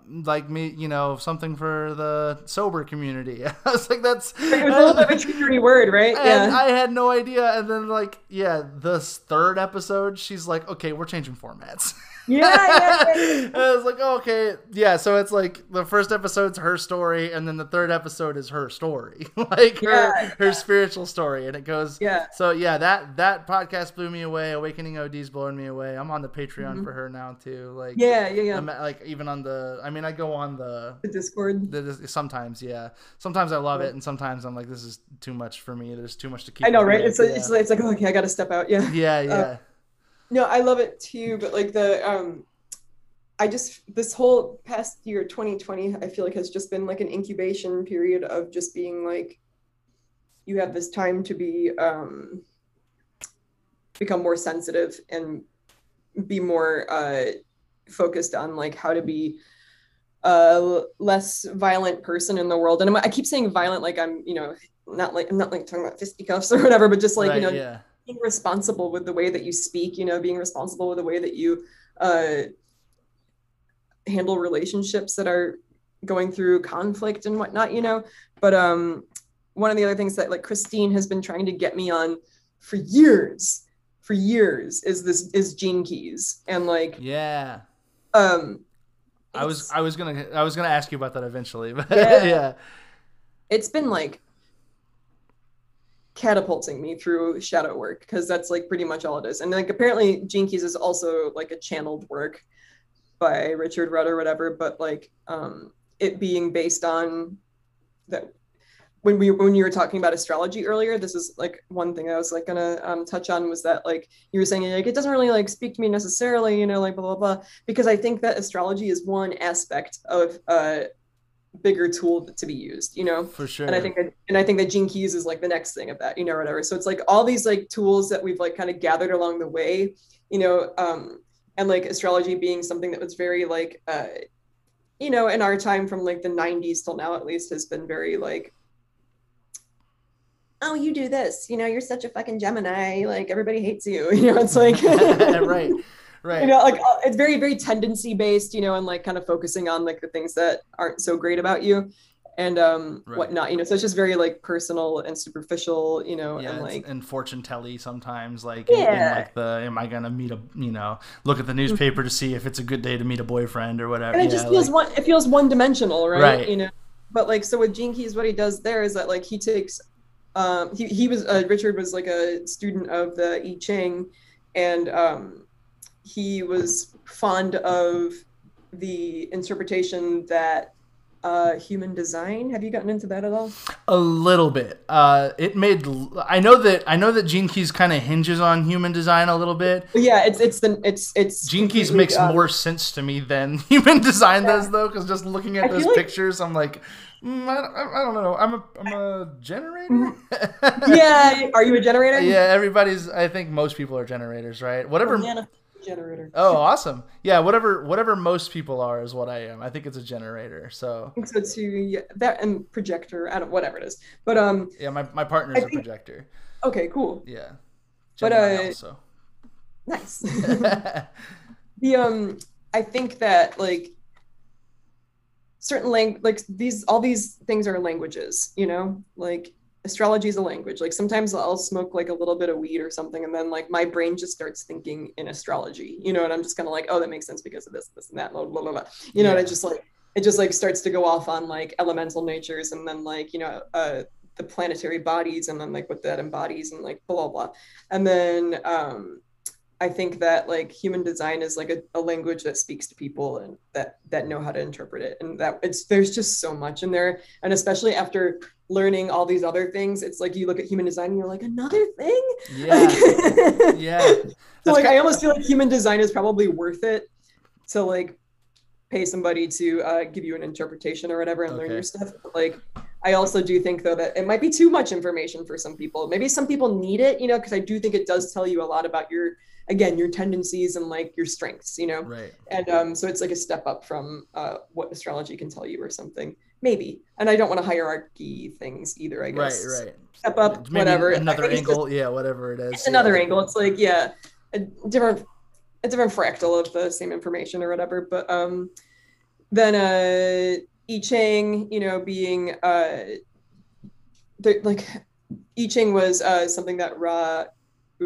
Like me, you know, something for the sober community. I was like, "That's." It was a little bit of a trickery word, right? And Yeah. I had no idea. And then, like, yeah, this third episode, she's like, okay, we're changing formats. yeah, yeah, I was like, oh, okay, yeah. So it's like the first episode's her story, and then the third episode is her story, like her Yeah, her spiritual story, and it goes. Yeah. So yeah, that that podcast blew me away. Awakening OD's blowing me away. I'm on the Patreon for her now too. Like Mm-hmm. Yeah, yeah, yeah. I'm like even on the. I mean, I go on the. the Discord. the sometimes, yeah. Sometimes I love it, and sometimes I'm like, this is too much for me. There's too much to keep. I know, right? It's like, it's like, it's like, oh, okay, I got to step out. Yeah. yeah, yeah. No, I love it too, but like the um I just this whole past year 2020 I feel like has just been like an incubation period of just being like you have this time to be um become more sensitive and be more uh focused on like how to be a less violent person in the world and I'm, i keep saying violent like i'm you know not like i'm not like talking about fisticuffs or whatever but just like right, you know yeah. Being responsible with the way that you speak, you know, being responsible with the way that you uh, handle relationships that are going through conflict and whatnot, you know. But um, one of the other things that like Christine has been trying to get me on for years, for years, is this is gene keys and like Yeah. um, I was I was gonna I was gonna ask you about that eventually, but Yeah. yeah. it's been like catapulting me through shadow work because that's like pretty much all it is. And like apparently Keys is also like a channeled work by Richard Rudd or whatever, but like um it being based on that when we when you were talking about astrology earlier, this is like one thing I was like gonna um, touch on was that like you were saying like it doesn't really like speak to me necessarily, you know, like blah blah blah, because I think that astrology is one aspect of a bigger tool to be used, you know For sure. and I think that, and I think that Gene Keys is like the next thing of that, you know, whatever. So it's like all these like tools that we've like kind of gathered along the way, you know, um, and like astrology being something that was very like, uh, you know, in our time from like the '90s till now at least has been very like, oh, you do this, you know, you're such a fucking Gemini, like everybody hates you, you know. It's like right. Right. you know like uh, it's very very tendency based you know and like kind of focusing on like the things that aren't so great about you and um Right. whatnot you know so it's just very like personal and superficial you know yeah, and like and fortune telly sometimes like in, in, Yeah. like the am I gonna meet a you know look at the newspaper to see if it's a good day to meet a boyfriend or whatever. and it yeah, just feels like- one it feels one dimensional right? Right. you know but like so with gene keys what he does there is that like he takes um he, he was uh, richard was like a student of the i ching and um he was fond of the interpretation that uh human design have you gotten into that at all A little bit. Uh, it made. I know that. I know that Gene Keys kind of hinges on human design a little bit. Yeah it's it's the it's it's Gene Keys makes um, more sense to me than human design Yeah. does, though, because just looking at I those like- pictures, I'm like, mm, I, don't, I don't know. I'm a I'm a generator. Mm-hmm. yeah are you a generator yeah. Everybody's. I think most people are generators, right? Whatever. Banana generator Oh, awesome. Yeah, whatever whatever most people are is what I am. I think it's a generator. So I so too yeah, that and projector i don't whatever it is but um yeah, my, my partner's I a think- projector. okay cool Yeah. But, uh, also. nice the um i think that like certain lang like these all these things are languages you know like astrology is a language like sometimes i'll smoke like a little bit of weed or something and then like my brain just starts thinking in astrology you know and i'm just kind of like oh that makes sense because of this this and that blah blah blah, blah. you know and Yeah. it just like it just like starts to go off on like elemental natures and then like you know uh the planetary bodies and then like what that embodies and like blah blah blah and then um I think that like human design is like a, a, language that speaks to people and that that know how to interpret it. And that it's there's just so much in there. And especially after learning all these other things, it's like you look at human design and you're like, another thing? Yeah. Like, yeah. so like I almost feel like human design is probably worth it to like pay somebody to uh, give you an interpretation or whatever and okay. learn your stuff. But, like I also do think though that it might be too much information for some people. Maybe some people need it, you know, because I do think it does tell you a lot about your again your tendencies and like your strengths, you know. Right. And um, so it's like a step up from uh, what astrology can tell you or something. Maybe. And I don't want to hierarchy things either. I guess. Right. Right. Step up. Maybe whatever. Another angle. Just, yeah. Whatever it is. It's another angle. It's like yeah, a different, a different fractal of the same information or whatever. But um, then uh I Ching, you know, being uh, like I Ching was uh, something that Ra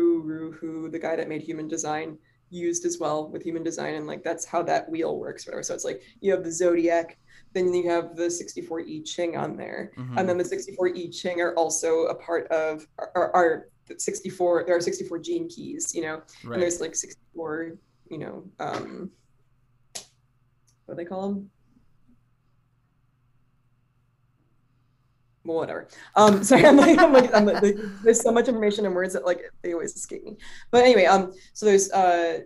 Who the guy that made human design, used as well with human design, and like that's how that wheel works, whatever. So it's like you have the zodiac, then you have the 64 I Ching on there, mm-hmm. and then the 64 I Ching are also a part of our, our 64. There are 64 gene keys, you know, right. and there's like 64, you know, um, what do they call them? Well, whatever. Um, sorry, I'm like, I'm like, I'm like, there's so much information and words that like they always escape me. But anyway, um, so there's uh,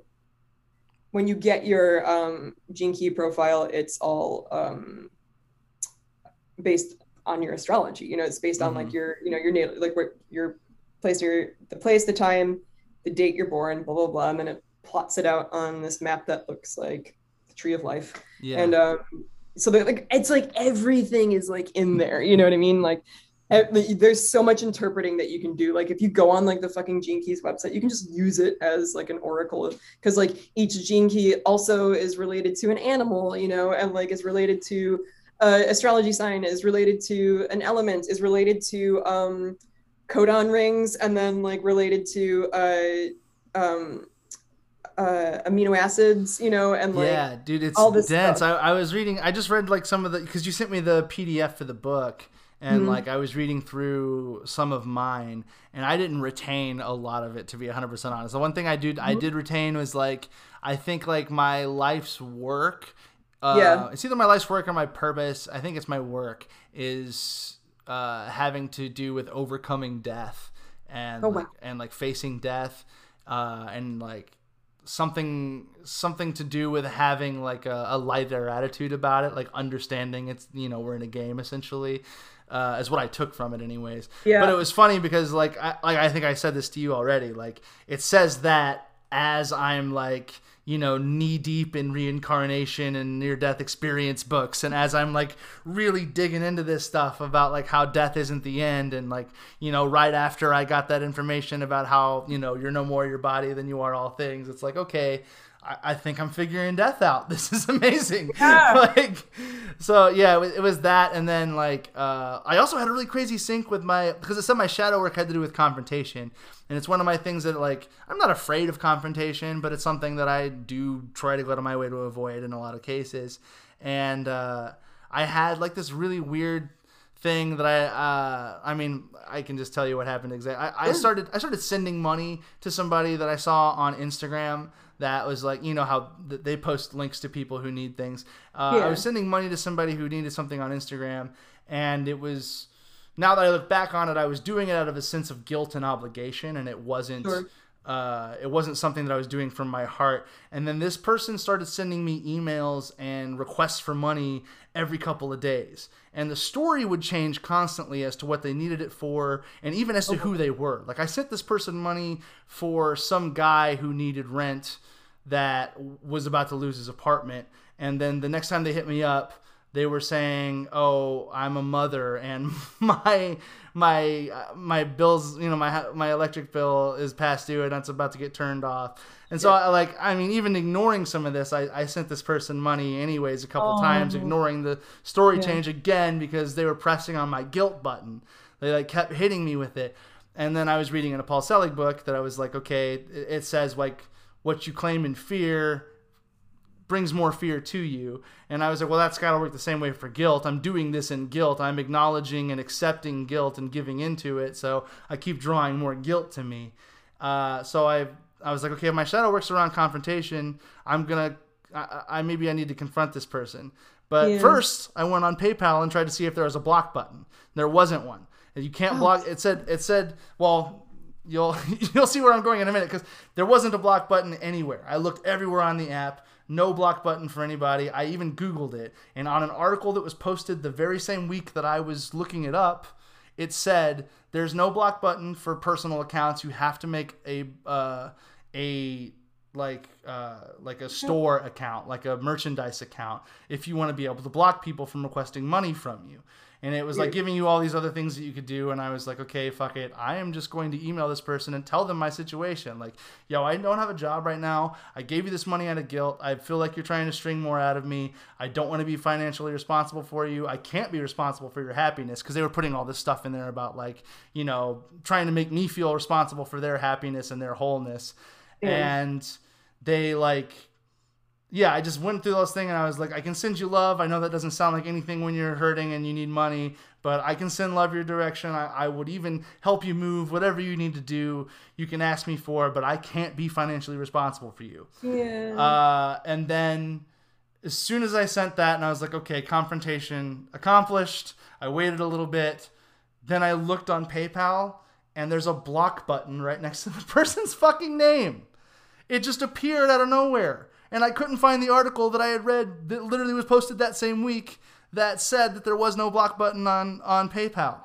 when you get your um gene key profile, it's all um based on your astrology. You know, it's based on mm-hmm. like your, you know, your natal, like where your place, your the place, the time, the date you're born, blah blah blah, and then it plots it out on this map that looks like the tree of life. Yeah. And um so like it's like everything is like in there you know what i mean? Like there's so much interpreting that you can do. Like if you go on like the fucking gene keys website you can just use it as like an oracle because like each gene key also is related to an animal you know and like is related to uh, astrology sign is related to an element is related to um codon rings and then like related to uh um uh, amino acids, you know, and like yeah, dude, it's all this dense. I, I, was reading. I just read like some of the because you sent me the PDF for the book, and mm-hmm. like I was reading through some of mine, and I didn't retain a lot of it to be 100 percent honest. The one thing I did mm-hmm. I did retain was like I think like my life's work. Uh, yeah, it's either my life's work or my purpose. I think it's my work is uh, having to do with overcoming death and oh, wow. like, and like facing death uh, and like something something to do with having like a, a, lighter attitude about it like understanding it's you know we're in a game essentially uh, is what I took from it anyways. Yeah. But it was funny because like I, like I think I said this to you already like it says that as I'm like you know, knee deep in reincarnation and near death experience books. And as I'm like really digging into this stuff about like how death isn't the end, and like, you know, right after I got that information about how, you know, you're no more your body than you are all things, it's like, okay, I, I think I'm figuring death out. This is amazing. Yeah. like, so yeah, it was, it was, that, and then like uh, I also had a really crazy sync with my because it said my shadow work had to do with confrontation, and it's one of my things that like I'm not afraid of confrontation, but it's something that I do try to go out of my way to avoid in a lot of cases, and uh, I had like this really weird thing that I uh, I mean I can just tell you what happened exactly. I, I started I started sending money to somebody that I saw on Instagram that was like you know how they post links to people who need things. Uh, yeah. I was sending money to somebody who needed something on Instagram, and it was now that I look back on it, I was doing it out of a sense of guilt and obligation, and it wasn't. Sure. Uh, it wasn't something that I was doing from my heart. And then this person started sending me emails and requests for money every couple of days. And the story would change constantly as to what they needed it for and even as to who they were. Like I sent this person money for some guy who needed rent that was about to lose his apartment. And then the next time they hit me up, they were saying, "Oh, I'm a mother, and my my my bills, you know, my my electric bill is past due, and it's about to get turned off." And so, yeah. I, like, I mean, even ignoring some of this, I, I sent this person money anyways a couple oh. times, ignoring the story yeah. change again because they were pressing on my guilt button. They like kept hitting me with it, and then I was reading in a Paul Selig book that I was like, okay, it, it says like what you claim in fear brings more fear to you. And I was like, well, that's got to work the same way for guilt. I'm doing this in guilt. I'm acknowledging and accepting guilt and giving into it. So I keep drawing more guilt to me. Uh, so I I was like, okay, if my shadow works around confrontation, I'm gonna, I, I maybe I need to confront this person. But Yeah. first, I went on PayPal and tried to see if there was a block button. There wasn't one. You can't block. It said, it said, well, you'll you'll see where I'm going in a minute because there wasn't a block button anywhere. I looked everywhere on the app, no block button for anybody. I even Googled it, and on an article that was posted the very same week that I was looking it up, it said there's no block button for personal accounts. You have to make a uh, a like uh, like a store account, like a merchandise account, if you want to be able to block people from requesting money from you. And it was like giving you all these other things that you could do, and I was like, okay, fuck it. I am just going to email this person and tell them my situation. Like, yo, I don't have a job right now. I gave you this money out of guilt. I feel like you're trying to string more out of me. I don't want to be financially responsible for you. I can't be responsible for your happiness because they were putting all this stuff in there about like, you know, trying to make me feel responsible for their happiness and their wholeness. And they like yeah, I just went through this thing and I was like, I can send you love. I know that doesn't sound like anything when you're hurting and you need money, but I can send love your direction. I, I would even help you move, whatever you need to do, you can ask me for, but I can't be financially responsible for you. Yeah. Uh, and then as soon as I sent that and I was like, okay, confrontation accomplished, I waited a little bit. Then I looked on PayPal and there's a block button right next to the person's fucking name. It just appeared out of nowhere. And I couldn't find the article that I had read that literally was posted that same week that said that there was no block button on, on PayPal.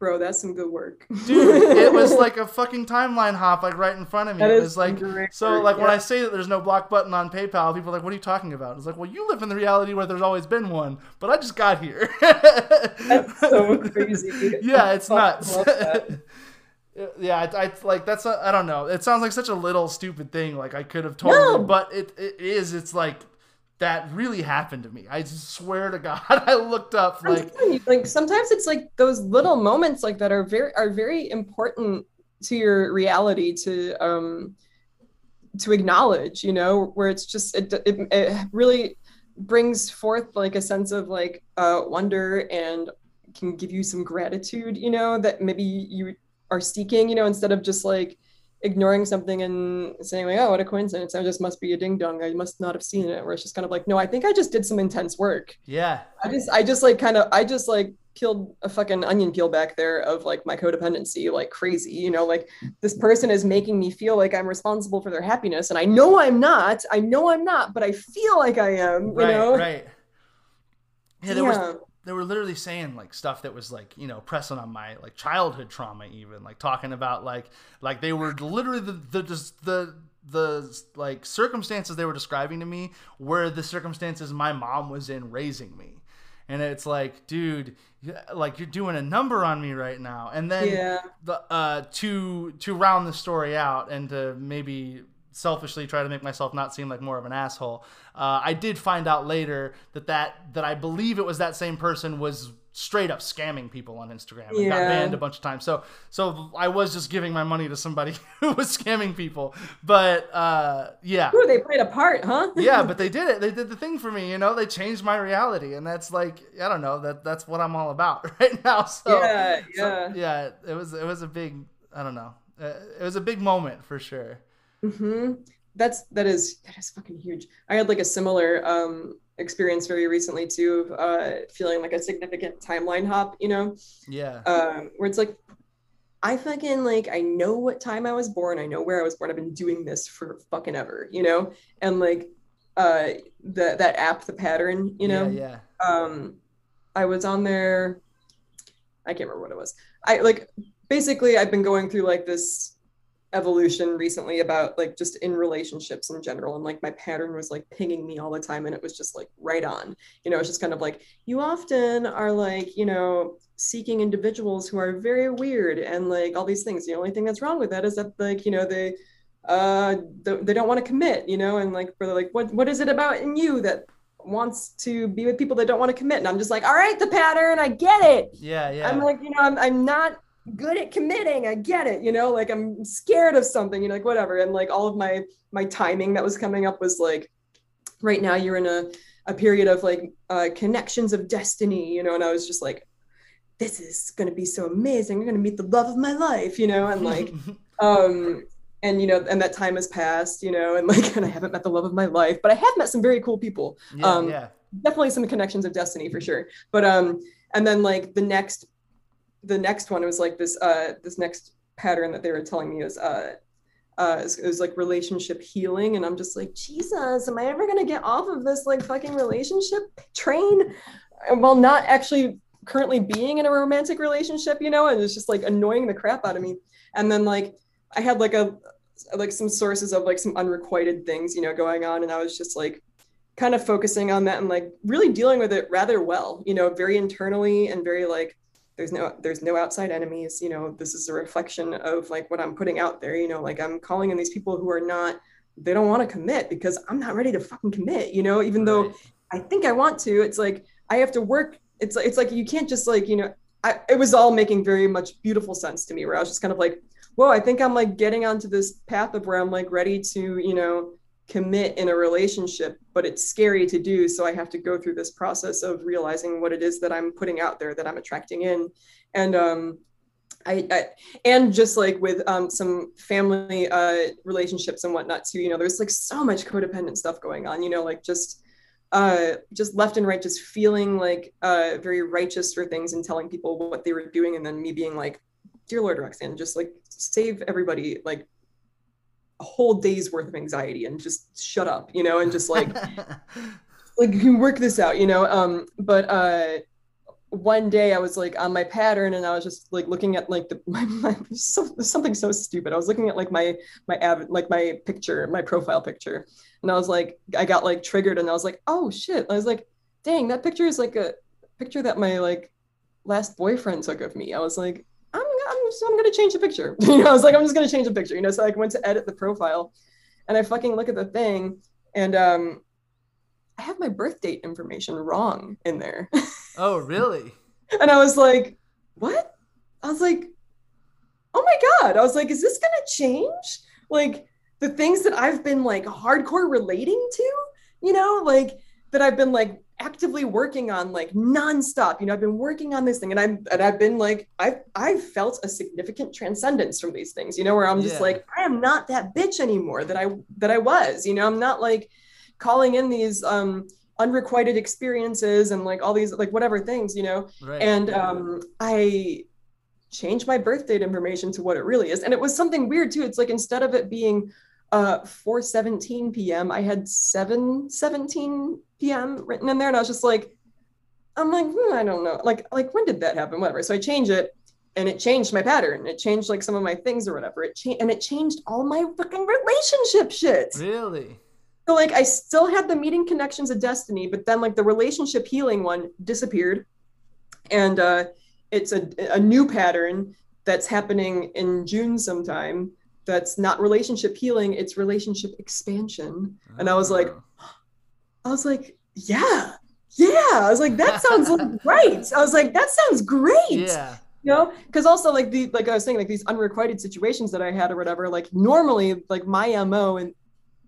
Bro, that's some good work. Dude, it was like a fucking timeline hop like right in front of me. That it is was like great so like when. I say that there's no block button on PayPal, people are like, "What are you talking about?" It's like, "Well, you live in the reality where there's always been one, but I just got here." That's so crazy. yeah, it's nuts. that. yeah, I, I like that's I don't know. It sounds like such a little stupid thing. Like I could have told No. you, but it, it is. It's like that really happened to me. I swear to God, I looked up like you, like sometimes it's like those little moments like that are very are very important to your reality to um to acknowledge you know where it's just it, it, it really brings forth like a sense of like uh wonder and can give you some gratitude you know that maybe you are seeking you know instead of just like ignoring something and saying like oh what a coincidence. I just must be a ding dong. I must not have seen it. Where it's just kind of like no i think i just did some intense work. Yeah, I just I just like kind of I just like peeled a fucking onion peel back there of like my codependency like crazy you know like this person is making me feel like I'm responsible for their happiness. And I know I'm not. I know I'm not but I feel like I am you right, know? right. Yeah, there was yeah they were literally saying like stuff that was like you know pressing on my like childhood trauma even like talking about like like they were literally the the just the the like circumstances they were describing to me were the circumstances my mom was in raising me. And it's like dude like you're doing a number on me right now. And then yeah. the uh to to round the story out and to maybe selfishly try to make myself not seem like more of an asshole uh, i did find out later that that that i believe it was that same person was straight up scamming people on instagram and got banned a bunch of times so so i was just giving my money to somebody who was scamming people but uh yeah Ooh, they played a part huh yeah, but they did it. They did the thing for me, you know. They changed my reality, and that's like I don't know that that's what I'm all about right now. So yeah so, yeah yeah. It was it was a big I don't know. Uh, it was a big moment for sure. Hmm That's that is that is fucking huge. I had like a similar um experience very recently too of uh feeling like a significant timeline hop, you know, Yeah, um where it's like I fucking like I know what time I was born, I know where I was born. I've been doing this for fucking ever, you know? And like uh the that app, the pattern, you know, yeah, um i was on there i can't remember what it was. I like basically i've been going through like this evolution recently about like just in relationships in general and like my pattern was like pinging me all the time and it was just like right on. You know it's just kind of like you often are like you know seeking individuals who are very weird and like all these things. The only thing that's wrong with that is that like you know they uh they don't want to commit you know and like for like what what is it about in you that wants to be with people that don't want to commit? And i'm just like all right the pattern i get it. Yeah, yeah. i'm like you know I'm, I'm not good at committing i get it you know like i'm scared of something you know like whatever. And like all of my my timing that was coming up was like right now you're in a, a period of like uh, connections of destiny you know and i was just like this is going to be so amazing. You're going to meet the love of my life you know and like um and you know and that time has passed you know and like and i haven't met the love of my life but i have met some very cool people. Yeah, um yeah. definitely some connections of destiny for sure. But um and then like the next the next one was like this uh this next pattern that they were telling me was uh uh it was, it was like relationship healing. And i'm just like jesus am i ever gonna get off of this like fucking relationship train? While not actually currently being in a romantic relationship you know? And it's just like annoying the crap out of me. And then like i had like a like some sources of like some unrequited things you know going on. And i was just like kind of focusing on that and like really dealing with it rather well you know very internally and very like there's no there's no outside enemies you know this is a reflection of like what i'm putting out there you know like i'm calling in these people who are not they don't want to commit because i'm not ready to fucking commit you know even though i think i want to it's like i have to work it's like it's like you can't just like you know I, it was all making very much beautiful sense to me where i was just kind of like whoa i think i'm like getting onto this path of where i'm like ready to you know commit in a relationship but it's scary to do. So i have to go through this process of realizing what it is that i'm putting out there that i'm attracting in. And um I, I and just like with um some family uh relationships and whatnot too you know there's like so much codependent stuff going on you know like just uh just left and right just feeling like uh very righteous for things and telling people what they were doing and then me being like dear lord roxanne just like save everybody like a whole day's worth of anxiety and just shut up you know and just like like you can work this out you know um but uh one day i was like on my pattern and i was just like looking at like the my, my so, something so stupid. I was looking at like my my av- like my picture my profile picture. And i was like i got like triggered and i was like oh shit. I was like dang that picture is like a picture that my like last boyfriend took of me. I was like i'm i'm, so I'm gonna change the picture you know i was like i'm just gonna change the picture you know so i went to edit the profile and i fucking look at the thing and um I have my birth date information wrong in there. oh, really? and I was like, what? I was like, oh my God. I was like, is this going to change? Like the things that I've been like hardcore relating to, you know, like that I've been like actively working on like nonstop. You know, I've been working on this thing and I'm, and I've been like, I've, I've felt a significant transcendence from these things, you know, where I'm just Yeah. like, I am not that bitch anymore that I, that I was, you know, I'm not like, calling in these um unrequited experiences and like all these like whatever things you know Right. and um i changed my birth date information to what it really is and it was something weird too it's like instead of it being uh 4 17 p.m i had 7 17 p.m written in there and i was just like i'm like hmm, i don't know. Like like when did that happen? Whatever. So i changed it and it changed my pattern. It changed like some of my things or whatever. It changed and it changed all my fucking relationship shit. Really? so like I still had the meeting connections of destiny, but then like the relationship healing one disappeared. And uh it's a a new pattern that's happening in June sometime that's not relationship healing, it's relationship expansion. And I was like, Oh. I was like, yeah. Yeah. I was like, that sounds like great. I was like, that sounds great yeah. you know because also like the like i was saying like these unrequited situations that i had or whatever like normally like my mo and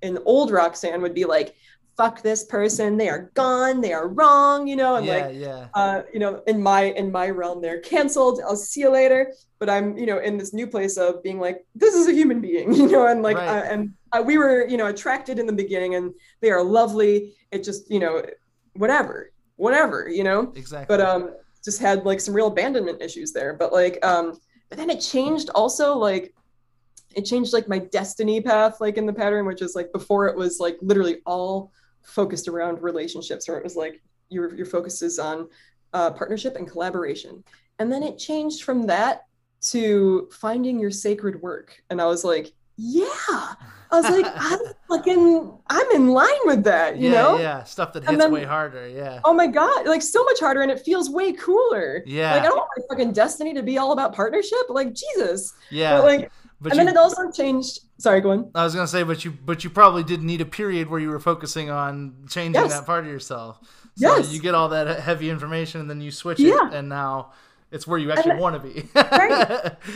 in old roxanne would be like fuck this person they are gone they are wrong you know and yeah, like yeah. uh you know in my in my realm they're canceled i'll see you later but i'm you know in this new place of being like this is a human being you know and like Right. uh, and uh, we were you know attracted in the beginning and they are lovely it just you know whatever whatever you know Exactly. but um just had like some real abandonment issues there but like um but then it changed also like it changed like my destiny path like in the pattern which is like before it was like literally all focused around relationships where it was like your your focus is on uh, partnership and collaboration and then it changed from that to finding your sacred work and i was like yeah i was like i'm fucking i'm in line with that you yeah, know yeah. Stuff that hits then- way harder. Yeah. Oh my god, like so much harder and it feels way cooler. Yeah. Like I don't want my fucking destiny to be all about partnership. Like Jesus. yeah. But like but and you, then it also changed sorry, go on. I was gonna say, but you, but you probably did need a period where you were focusing on changing Yes. that part of yourself. So Yes. you get all that heavy information, and then you switch Yeah. it, and now it's where you actually want to be. Right.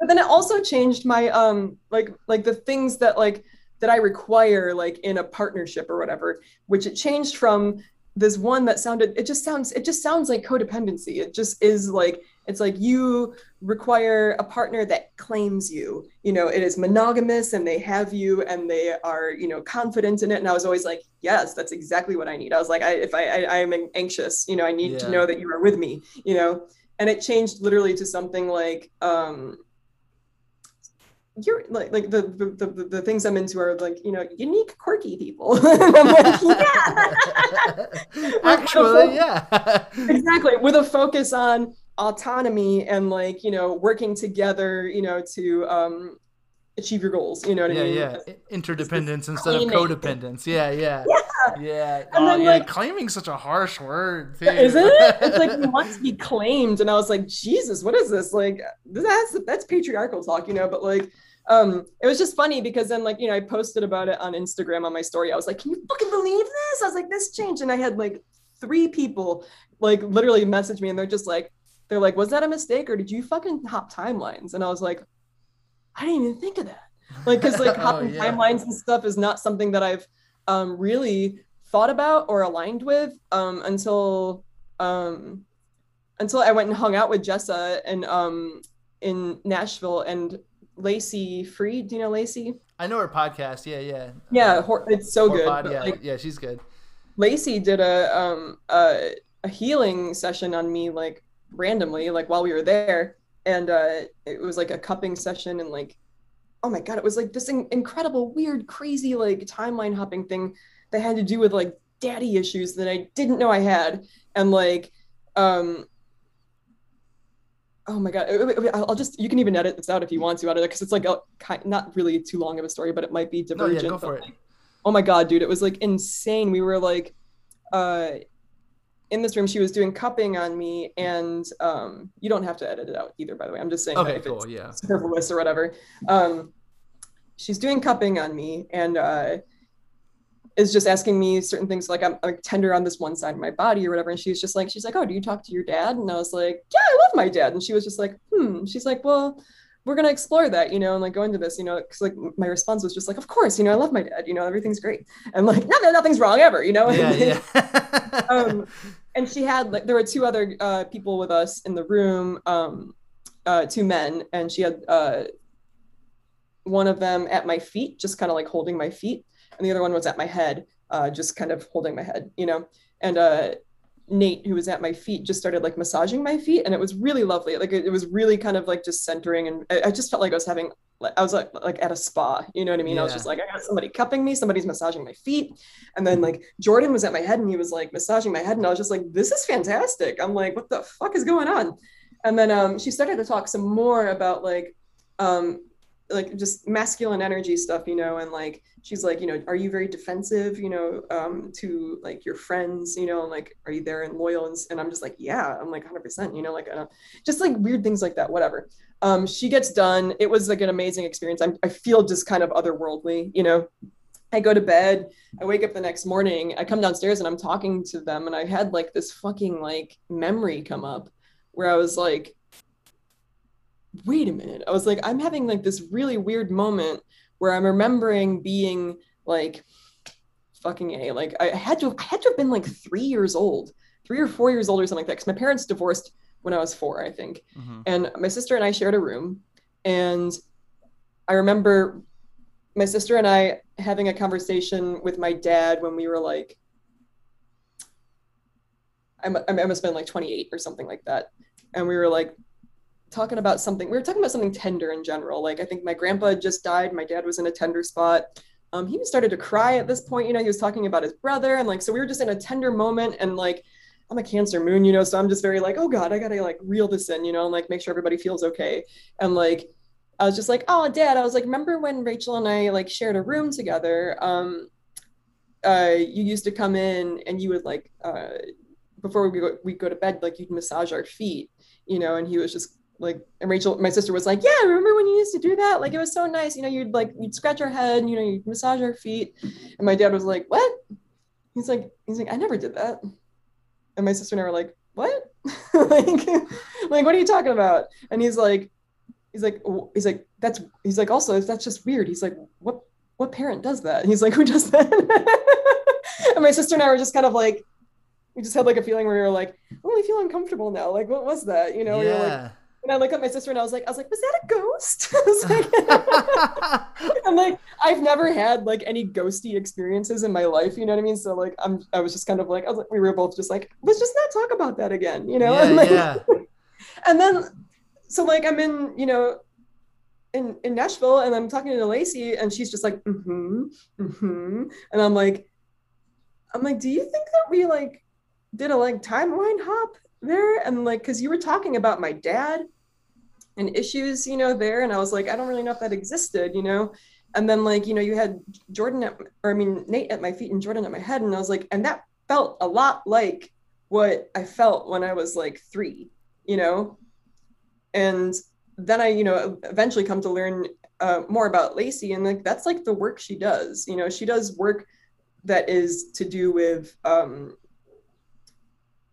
But then it also changed my um like like the things that like that I require like in a partnership or whatever, which it changed from this one that sounded it just sounds it just sounds like codependency. It just is like it's like you require a partner that claims you you know it is monogamous and they have you and they are you know confident in it and i was always like yes that's exactly what i need i was like I, if i i, I am anxious you know i need yeah. to know that you are with me you know and it changed literally to something like um you're like like the, the the, the things I'm into are like you know unique, quirky people. like, yeah. Actually, yeah. exactly. With a focus on autonomy and like you know working together, you know, to um, achieve your goals. You know what yeah, I mean? Yeah, yeah. Interdependence instead of codependence. Yeah, yeah. Yeah. Yeah. And oh, then, yeah. Like, claiming such a harsh word. Too. Isn't it? It's like you want to be claimed. And I was like, Jesus, what is this? Like that's that's patriarchal talk, you know, but like um, it was just funny because then like you know I posted about it on Instagram on my story. I was like, "Can you fucking believe this?" I was like, "This changed," and I had like three people like literally message me, and they're just like, they're like, "Was that a mistake or did you fucking hop timelines?" And I was like, "I didn't even think of that." Like, because like hopping oh, yeah. timelines and stuff is not something that I've um, really thought about or aligned with um, until um, until I went and hung out with Jessa and um, in Nashville and Lacey Freed. Do you know Lacey? I know her podcast. Yeah, yeah. Yeah, it's so good. Pod, yeah, like, yeah, she's good. Lacey did a um a, a healing session on me like randomly like while we were there. And uh it was like a cupping session and like oh my god it was like this in- incredible weird crazy like timeline hopping thing that had to do with like daddy issues that I didn't know I had. And like um oh my god i'll just you can even edit this out if you want to out of it because it's like a not really too long of a story but it might be divergent no, yeah, go for it. Like, oh my god dude it was like insane. We were like uh in this room she was doing cupping on me and um you don't have to edit it out either by the way i'm just saying okay, if cool, it's yeah. superfluous or whatever um she's doing cupping on me and uh is just asking me certain things like I'm like tender on this one side of my body or whatever. And she's just like, she's like, oh, do you talk to your dad? And I was like, yeah, I love my dad. And she was just like, hmm. She's like, well, we're gonna explore that, you know, and like go into this, you know, because like my response was just like, of course, you know, I love my dad, you know, everything's great, and like, no, nothing's wrong ever, you know. Yeah, yeah. um, and she had like there were two other uh, people with us in the room, um, uh, two men, and she had uh, one of them at my feet, just kind of like holding my feet, and the other one was at my head, uh, just kind of holding my head, you know. And uh, Nate, who was at my feet, just started like massaging my feet, and it was really lovely. Like it, it was really kind of like just centering, and I, I, just felt like I was having, I was like like at a spa, you know what I mean? Yeah. I was just like, I got somebody cupping me, somebody's massaging my feet, and then like Jordan was at my head, and he was like massaging my head, and I was just like, this is fantastic. I'm like, what the fuck is going on? And then um, she started to talk some more about like um, like just masculine energy stuff you know and like she's like you know are you very defensive you know um to like your friends you know like are you there and loyal? And, and i'm just like yeah i'm like 100% you know like uh, just like weird things like that whatever. Um she gets done. It was like an amazing experience. I'm, i feel just kind of otherworldly you know. I go to bed, I wake up the next morning, I come downstairs and I'm talking to them and I had like this fucking like memory come up where I was like wait a minute. I was like, I'm having like this really weird moment where I'm remembering being like fucking a like I had to I had to have been like three years old, three or four years old or something like that. Because my parents divorced when I was four, I think. Mm-hmm. And my sister and I shared a room. And I remember my sister and I having a conversation with my dad when we were like, I must have been like 28 or something like that. And we were like, talking about something. We were talking about something tender in general. Like I think my grandpa just died. My dad was in a tender spot. Um, he started to cry at this point. You know, he was talking about his brother, and like so we were just in a tender moment. And like I'm a Cancer moon, you know, so I'm just very like, oh God, I gotta like reel this in, you know, and like make sure everybody feels okay. And like I was just like, oh, Dad, I was like, remember when Rachel and I like shared a room together? Um, uh, you used to come in and you would like uh, before we go we go to bed, like you'd massage our feet, you know, and he was just like and Rachel, my sister was like, Yeah, remember when you used to do that? Like it was so nice. You know, you'd like you'd scratch our head, you know, you'd massage our feet. And my dad was like, What? He's like, he's like, I never did that. And my sister and I were like, What? like, like, what are you talking about? And he's like, he's like, he's like, that's he's like, also, that's just weird. He's like, what what parent does that? And he's like, who does that? and my sister and I were just kind of like, we just had like a feeling where we were like, oh, we feel uncomfortable now. Like, what was that? You know, yeah. Like, and I look at my sister and I was like, I was like, was that a ghost? like, I'm like, I've never had like any ghosty experiences in my life. You know what I mean? So like, I'm, I was just kind of like, I was like, we were both just like, let's just not talk about that again. You know? Yeah, and, like, yeah. and then, so like, I'm in, you know, in, in Nashville and I'm talking to Lacey and she's just like, mm-hmm, mm-hmm. And I'm like, I'm like, do you think that we like did a like timeline hop there? And like, cause you were talking about my dad and issues, you know, there. And I was like, I don't really know if that existed, you know? And then like, you know, you had Jordan at, or I mean, Nate at my feet and Jordan at my head. And I was like, and that felt a lot like what I felt when I was like three, you know? And then I, you know, eventually come to learn uh, more about Lacey, and like that's like the work she does. You know, she does work that is to do with um,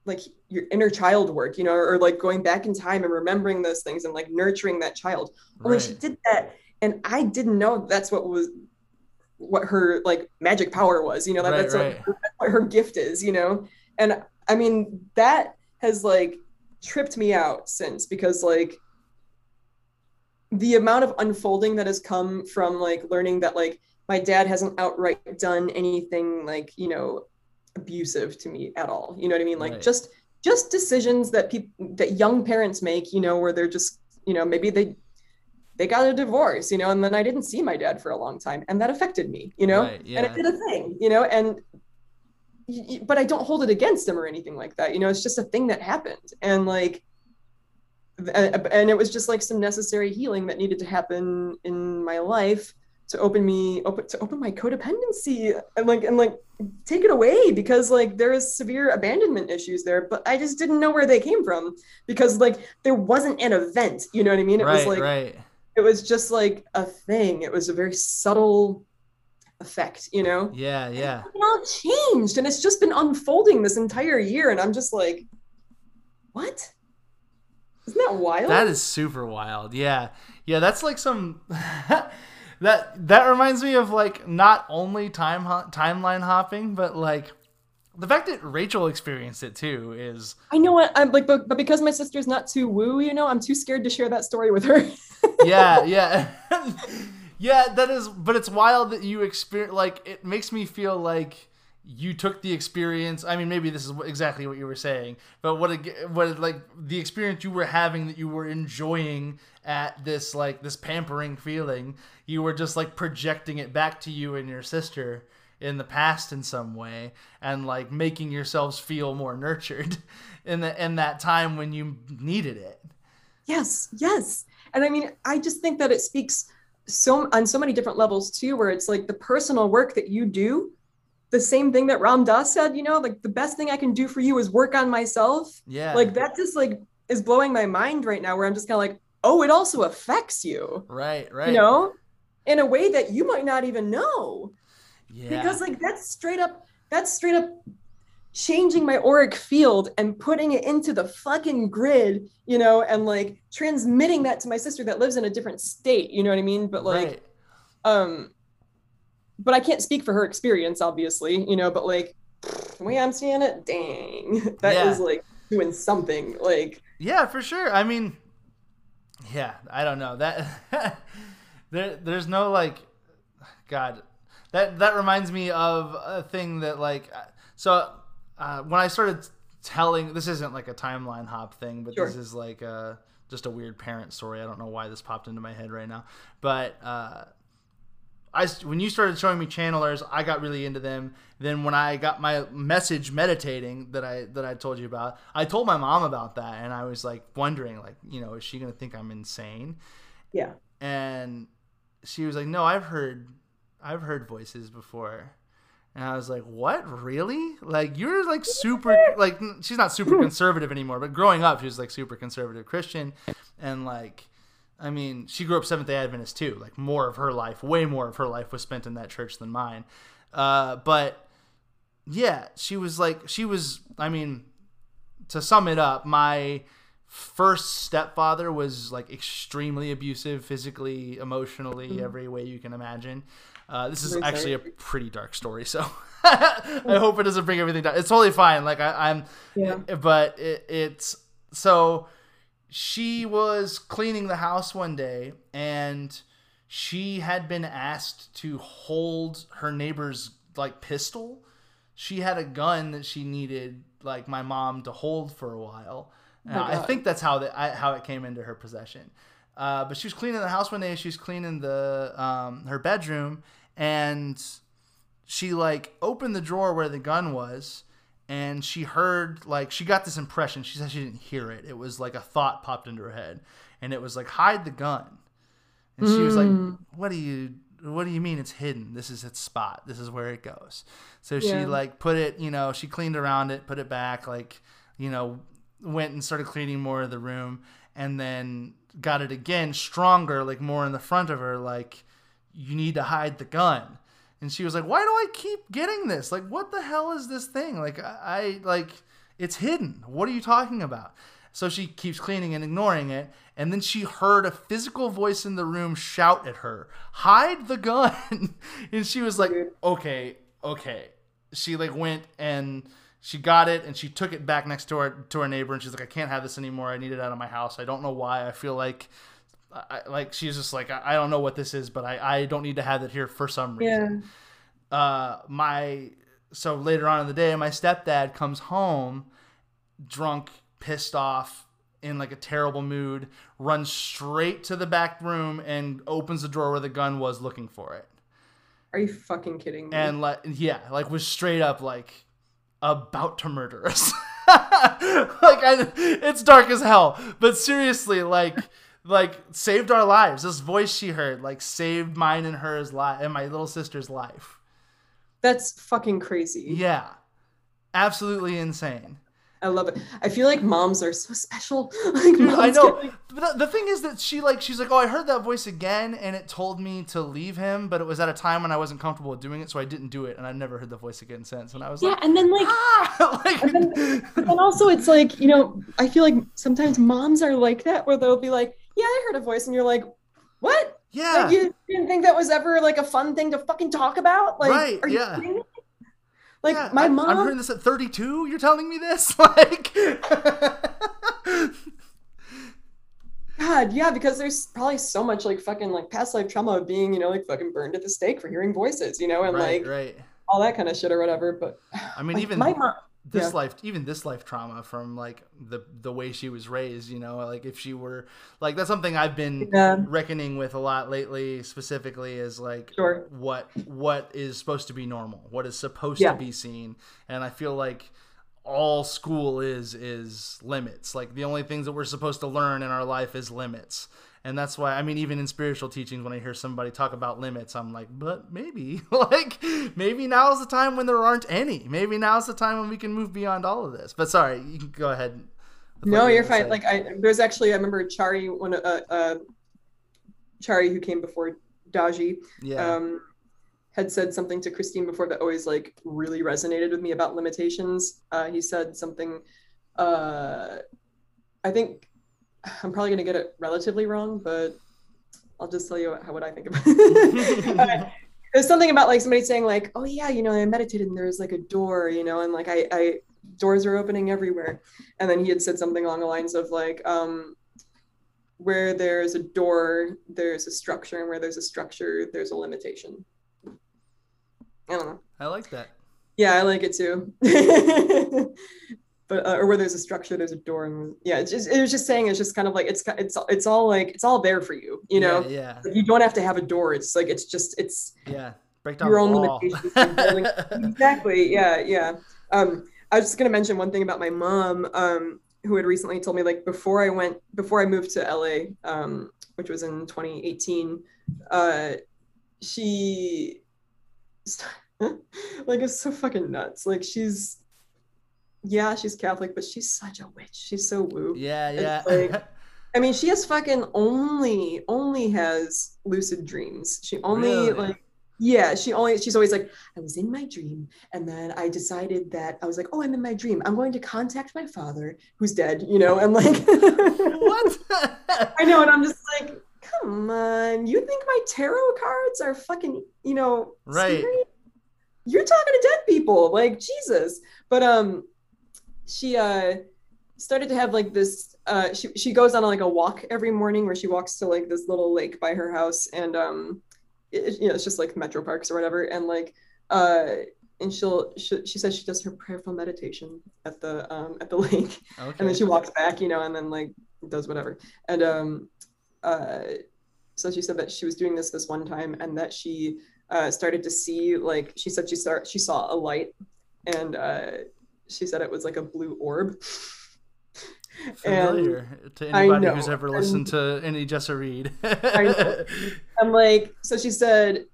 like your inner child work, you know, or, or, like going back in time and remembering those things and like nurturing that child. Right. Only she did that, and I didn't know that's what was what her like magic power was. You know, that, right, that's right. What, what her gift is. You know, and I mean that has like tripped me out since because like the amount of unfolding that has come from like learning that like my dad hasn't outright done anything like you know abusive to me at all. You know what i mean? Like right. just just decisions that people that young parents make you know where they're just you know maybe they they got a divorce you know and then i didn't see my dad for a long time and that affected me you know? Right, yeah. and it did a thing you know? And but i don't hold it against him or anything like that you know? It's just a thing that happened and like and it was just like some necessary healing that needed to happen in my life to open me open to open my codependency and like and like take it away because like there is severe abandonment issues there but i just didn't know where they came from because like there wasn't an event you know what i mean it right, was like right. it was just like a thing it was a very subtle effect you know yeah yeah and it all changed and it's just been unfolding this entire year and i'm just like what isn't that wild? That is super wild. Yeah. Yeah, that's like some that that reminds me of like not only time ho- timeline hopping, but like the fact that Rachel experienced it too is I know what I'm like but, but because my sister's not too woo, you know, I'm too scared to share that story with her. yeah, yeah. yeah, that is but it's wild that you experience like it makes me feel like you took the experience. I mean, maybe this is exactly what you were saying, but what what like the experience you were having that you were enjoying at this like this pampering feeling, you were just like projecting it back to you and your sister in the past in some way, and like making yourselves feel more nurtured in the in that time when you needed it. Yes, yes, and I mean, I just think that it speaks so on so many different levels too, where it's like the personal work that you do the same thing that Ram Dass said, you know, like the best thing I can do for you is work on myself. Yeah. Like that just like is blowing my mind right now where I'm just kind of like, oh, it also affects you. Right, right. You know, in a way that you might not even know. Yeah. Because like that's straight up, that's straight up changing my auric field and putting it into the fucking grid, you know, and like transmitting that to my sister that lives in a different state, you know what I mean? But like, right. um, but I can't speak for her experience, obviously, you know, but like the way I'm seeing it, dang, that yeah. is like doing something. Like Yeah, for sure. I mean yeah, I don't know. That there there's no like God. That that reminds me of a thing that like so uh, when I started telling this isn't like a timeline hop thing, but sure. this is like a, just a weird parent story. I don't know why this popped into my head right now, but uh, I when you started showing me channelers, I got really into them. Then when I got my message meditating that I that I told you about, I told my mom about that, and I was like wondering, like, you know, is she gonna think I'm insane? Yeah. And she was like, No, I've heard, I've heard voices before. And I was like, "What? Really? Like you're like super like she's not super conservative anymore, but growing up she was like super conservative Christian and like I mean, she grew up Seventh Day Adventist too. Like more of her life, way more of her life was spent in that church than mine. Uh, but yeah, she was like, she was. I mean, to sum it up, my first stepfather was like extremely abusive physically emotionally Mhm. every way you can imagine uh, this is actually a pretty dark story so i hope it doesn't bring everything down it's totally fine like I, i'm Yeah. but it, it's so she was cleaning the house one day and she had been asked to hold her neighbor's like pistol. She had a gun that she needed like my mom to hold for a while. Uh, i think that's how that how it came into her possession. Uh, but she was cleaning the house one day she was cleaning the um, her bedroom and she like opened the drawer where the gun was and she heard like she got this impression. She said she didn't hear it. It was like a thought popped into her head and it was like hide the gun. And she was like Mm. what do you what do you mean it's hidden? This is its spot. This is where it goes. So she like put it you know she cleaned around it put it back like you know went and started cleaning more of the room and then got it again stronger like more in the front of her like you need to hide the gun and she was like why do i keep getting this? Like what the hell is this thing? Like i, I like it's hidden. What are you talking about? So she keeps cleaning and ignoring it. And then she heard a physical voice in the room shout at her hide the gun. And she was like okay okay. She like went and she got it and she took it back next to her to her neighbor. And she's like i can't have this anymore. I need it out of my house. I don't know why. I feel like I, like she's just like I, I don't know what this is but I, I don't need to have it here for some reason Yeah. uh my so later on in the day my stepdad comes home drunk pissed off in like a terrible mood runs straight to the back room and opens the drawer where the gun was looking for it Are you fucking kidding me? and like yeah like was straight up like about to murder us like I, it's dark as hell but seriously like like saved our lives this voice she heard like saved mine and hers life and my little sister's life That's fucking crazy. yeah absolutely insane I love it. I feel like moms are so special. like Dude, I know. But the, the thing is that she like she's like, oh, I heard that voice again, and it told me to leave him, but it was at a time when I wasn't comfortable with doing it, so I didn't do it, and I've never heard the voice again since. And I was yeah, like, and then like ah, like, and also it's like you know i feel like sometimes moms are like that where they'll be like yeah i heard a voice and you're like what yeah, like you didn't think that was ever like a fun thing to fucking talk about like Right, are you yeah. kidding me? like yeah, my I, mom I'm hearing this at 32. You're telling me this, like, god yeah because there's probably so much like fucking like past life trauma of being you know like fucking burned at the stake for hearing voices you know and right, like right. all that kind of shit or whatever but I mean, like, even my mom this yeah. life even this life trauma from like the the way she was raised you know like if she were like that's something i've been Yeah. reckoning with a lot lately specifically is like Sure. what what is supposed to be normal what is supposed Yeah. to be seen and i feel like all school is is limits like the only things that we're supposed to learn in our life is limits and that's why i mean even in spiritual teachings when i hear somebody talk about limits i'm like but maybe like maybe now's the time when there aren't any maybe now's the time when we can move beyond all of this but sorry you can go ahead No, you you're fine. say. Like I, there's actually I remember Chari, one uh, uh, Chari who came before Daaji, yeah um, had said something to Christine before that always like really resonated with me about limitations. Uh, he said something. Uh, I think I'm probably gonna get it relatively wrong, but I'll just tell you what, how what I think about it. There's something about like somebody saying like, "Oh yeah, you know, I meditated and there's like a door, you know, and like I, I doors are opening everywhere." And then he had said something along the lines of like, um, "Where there's a door, there's a structure, and where there's a structure, there's a limitation." I don't know. i like that Yeah, I like it too. but uh, or where there's a structure, there's a door, and yeah, it's just it was just saying it's just kind of like it's it's it's all like it's all there for you, you know. yeah You don't have to have a door. It's like it's just it's yeah, yeah. break down your the own wall. limitations exactly yeah yeah um i was just going to mention one thing about my mom um who had recently told me like before i went before i moved to la um which was in 2018 uh she like it's so fucking nuts like she's yeah she's catholic but she's such a witch she's so woo yeah yeah like- I mean, she has fucking only only has lucid dreams. She only Really? like Yeah, she only she's always like, I was in my dream, and then I decided that I was like, oh, I'm in my dream. I'm going to contact my father, who's dead, you know, and like what? I know, and I'm just like, come on, you think my tarot cards are fucking, you know, right? Scary? You're talking to dead people, like Jesus. But um, she uh started to have like this. Uh, she she goes on like a walk every morning where she walks to like this little lake by her house, and um it, you know, it's just like metro parks or whatever. And like, uh, and she'll, she, she says she does her prayerful meditation at the, um, at the lake okay. and then she walks back, you know, and then like does whatever. And, um, uh, so she said that she was doing this this one time and that she, uh, started to see like, she said she start, she saw a light and, uh, she said it was like a blue orb. familiar and to anybody who's ever listened and, to any Jessa Reed. I'm like, so she said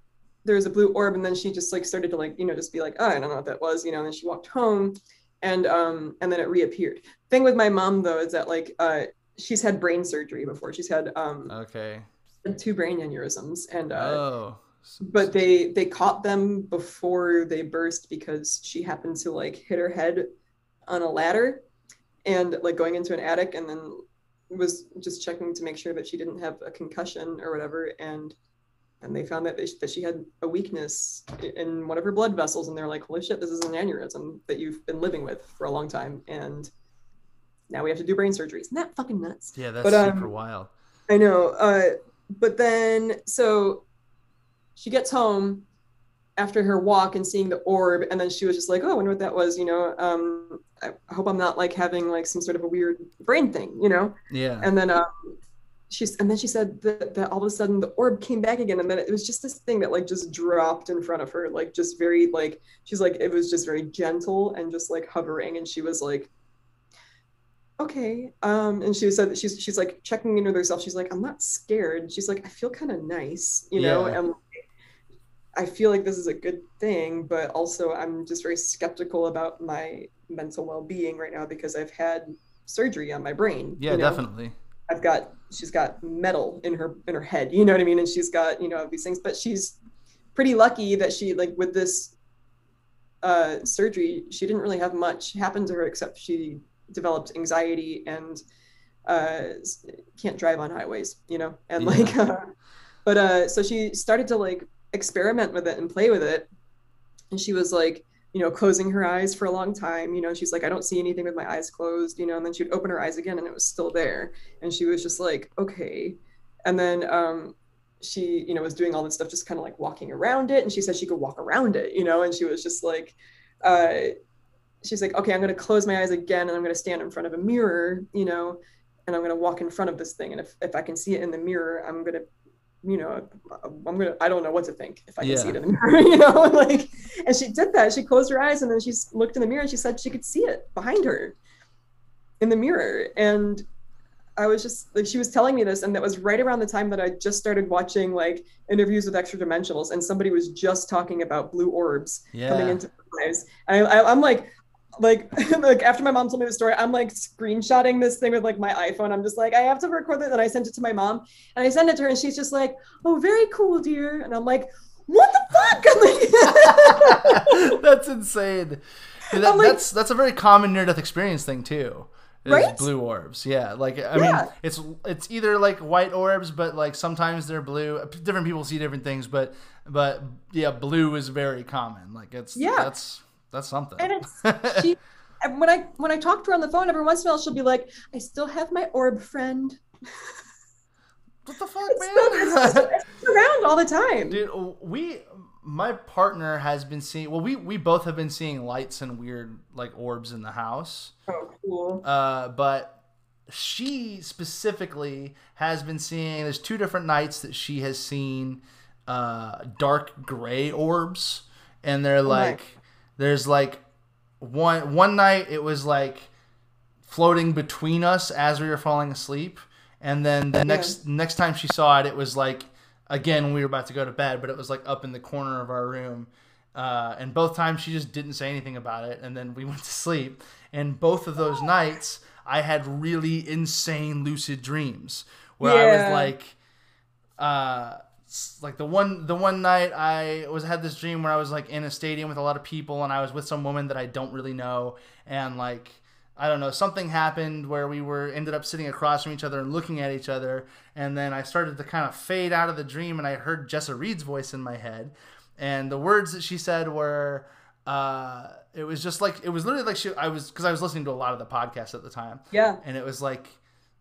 there was a blue orb, and then she just like started to like, you know, just be like, oh, I don't know what that was, you know, and then she walked home and um and then it reappeared. Thing with my mom though is that like uh she's had brain surgery before. She's had um okay two brain aneurysms and uh oh but they they caught them before they burst because she happened to like hit her head on a ladder and like going into an attic and then was just checking to make sure that she didn't have a concussion or whatever. And and they found that, they, that she had a weakness in one of her blood vessels. And they're like holy shit this is an aneurysm that you've been living with for a long time. And now we have to do brain surgery. Isn't that fucking nuts? Yeah that's but, super um, wild. I know uh, but then so she gets home after her walk and seeing the orb and then she was just like oh i wonder what that was you know? Um i hope i'm not like having like some sort of a weird brain thing you know? Yeah. And then um she's and then she said that, that all of a sudden the orb came back again and then it was just this thing that like just dropped in front of her like just very like she's like it was just very gentle and just like hovering and she was like okay um and she said that she's she's like checking into herself. She's like i'm not scared. She's like i feel kind of nice you know? Yeah. and I feel like this is a good thing, but also I'm just very skeptical about my mental well being right now because I've had surgery on my brain. Yeah, you know? definitely. I've got she's got metal in her in her head, you know what I mean? And she's got, you know, these things, but she's pretty lucky that she like with this uh surgery, she didn't really have much happen to her except she developed anxiety and uh can't drive on highways, you know? And yeah. like uh, but uh so she started to like experiment with it and play with it. And she was like, you know, closing her eyes for a long time. You know, she's like, I don't see anything with my eyes closed, you know, and then she'd open her eyes again and it was still there. And she was just like, okay. And then um, she, you know, was doing all this stuff, just kind of like walking around it. And she said she could walk around it, you know, and she was just like, uh, she's like, okay, I'm going to close my eyes again and I'm going to stand in front of a mirror, you know, and I'm going to walk in front of this thing. And if, if I can see it in the mirror, I'm going to you know, I'm gonna, I don't know what to think if I can yeah. see it in the mirror, you know, like, and she did that. She closed her eyes and then she looked in the mirror and she said she could see it behind her in the mirror. And I was just like, she was telling me this, and that was right around the time that I just started watching like interviews with extra dimensionals, and somebody was just talking about blue orbs yeah. coming into lives. And I, I, I'm like, like like after my mom told me the story i'm like screenshotting this thing with like my iphone. I'm just like i have to record it and i sent it to my mom and i send it to her and she's just like oh very cool dear and i'm like what the fuck? That's insane. That, like, that's that's a very common near death experience thing too is right? blue orbs. Yeah like i yeah. mean it's it's either like white orbs but like sometimes they're blue. Different people see different things but but yeah blue is very common. Like it's yeah. that's that's something. And it's she when I when I talk to her on the phone, every once in a while she'll be like, "I still have my orb friend." What the fuck, it's man? it's around all the time, dude. We, my partner has been seeing. Well, we we both have been seeing lights and weird like orbs in the house. Oh, cool. Uh, but she specifically has been seeing. There's two different nights that she has seen uh, dark gray orbs, and they're oh like. There's like one one night it was like floating between us as we were falling asleep, and then the yeah. next next time she saw it, it was like again we were about to go to bed, but it was like up in the corner of our room. Uh, and both times she just didn't say anything about it, and then we went to sleep. And both of those nights, I had really insane lucid dreams where yeah. I was like, uh, like the one the one night I was had this dream where I was like in a stadium with a lot of people and I was with some woman that I don't really know. And like I don't know something happened where we were ended up sitting across from each other and looking at each other. And then I started to kind of fade out of the dream and I heard Jessa Reed's voice in my head. And the words that she said were uh it was just like it was literally like she I was because I was listening to a lot of the podcasts at the time. Yeah. and it was like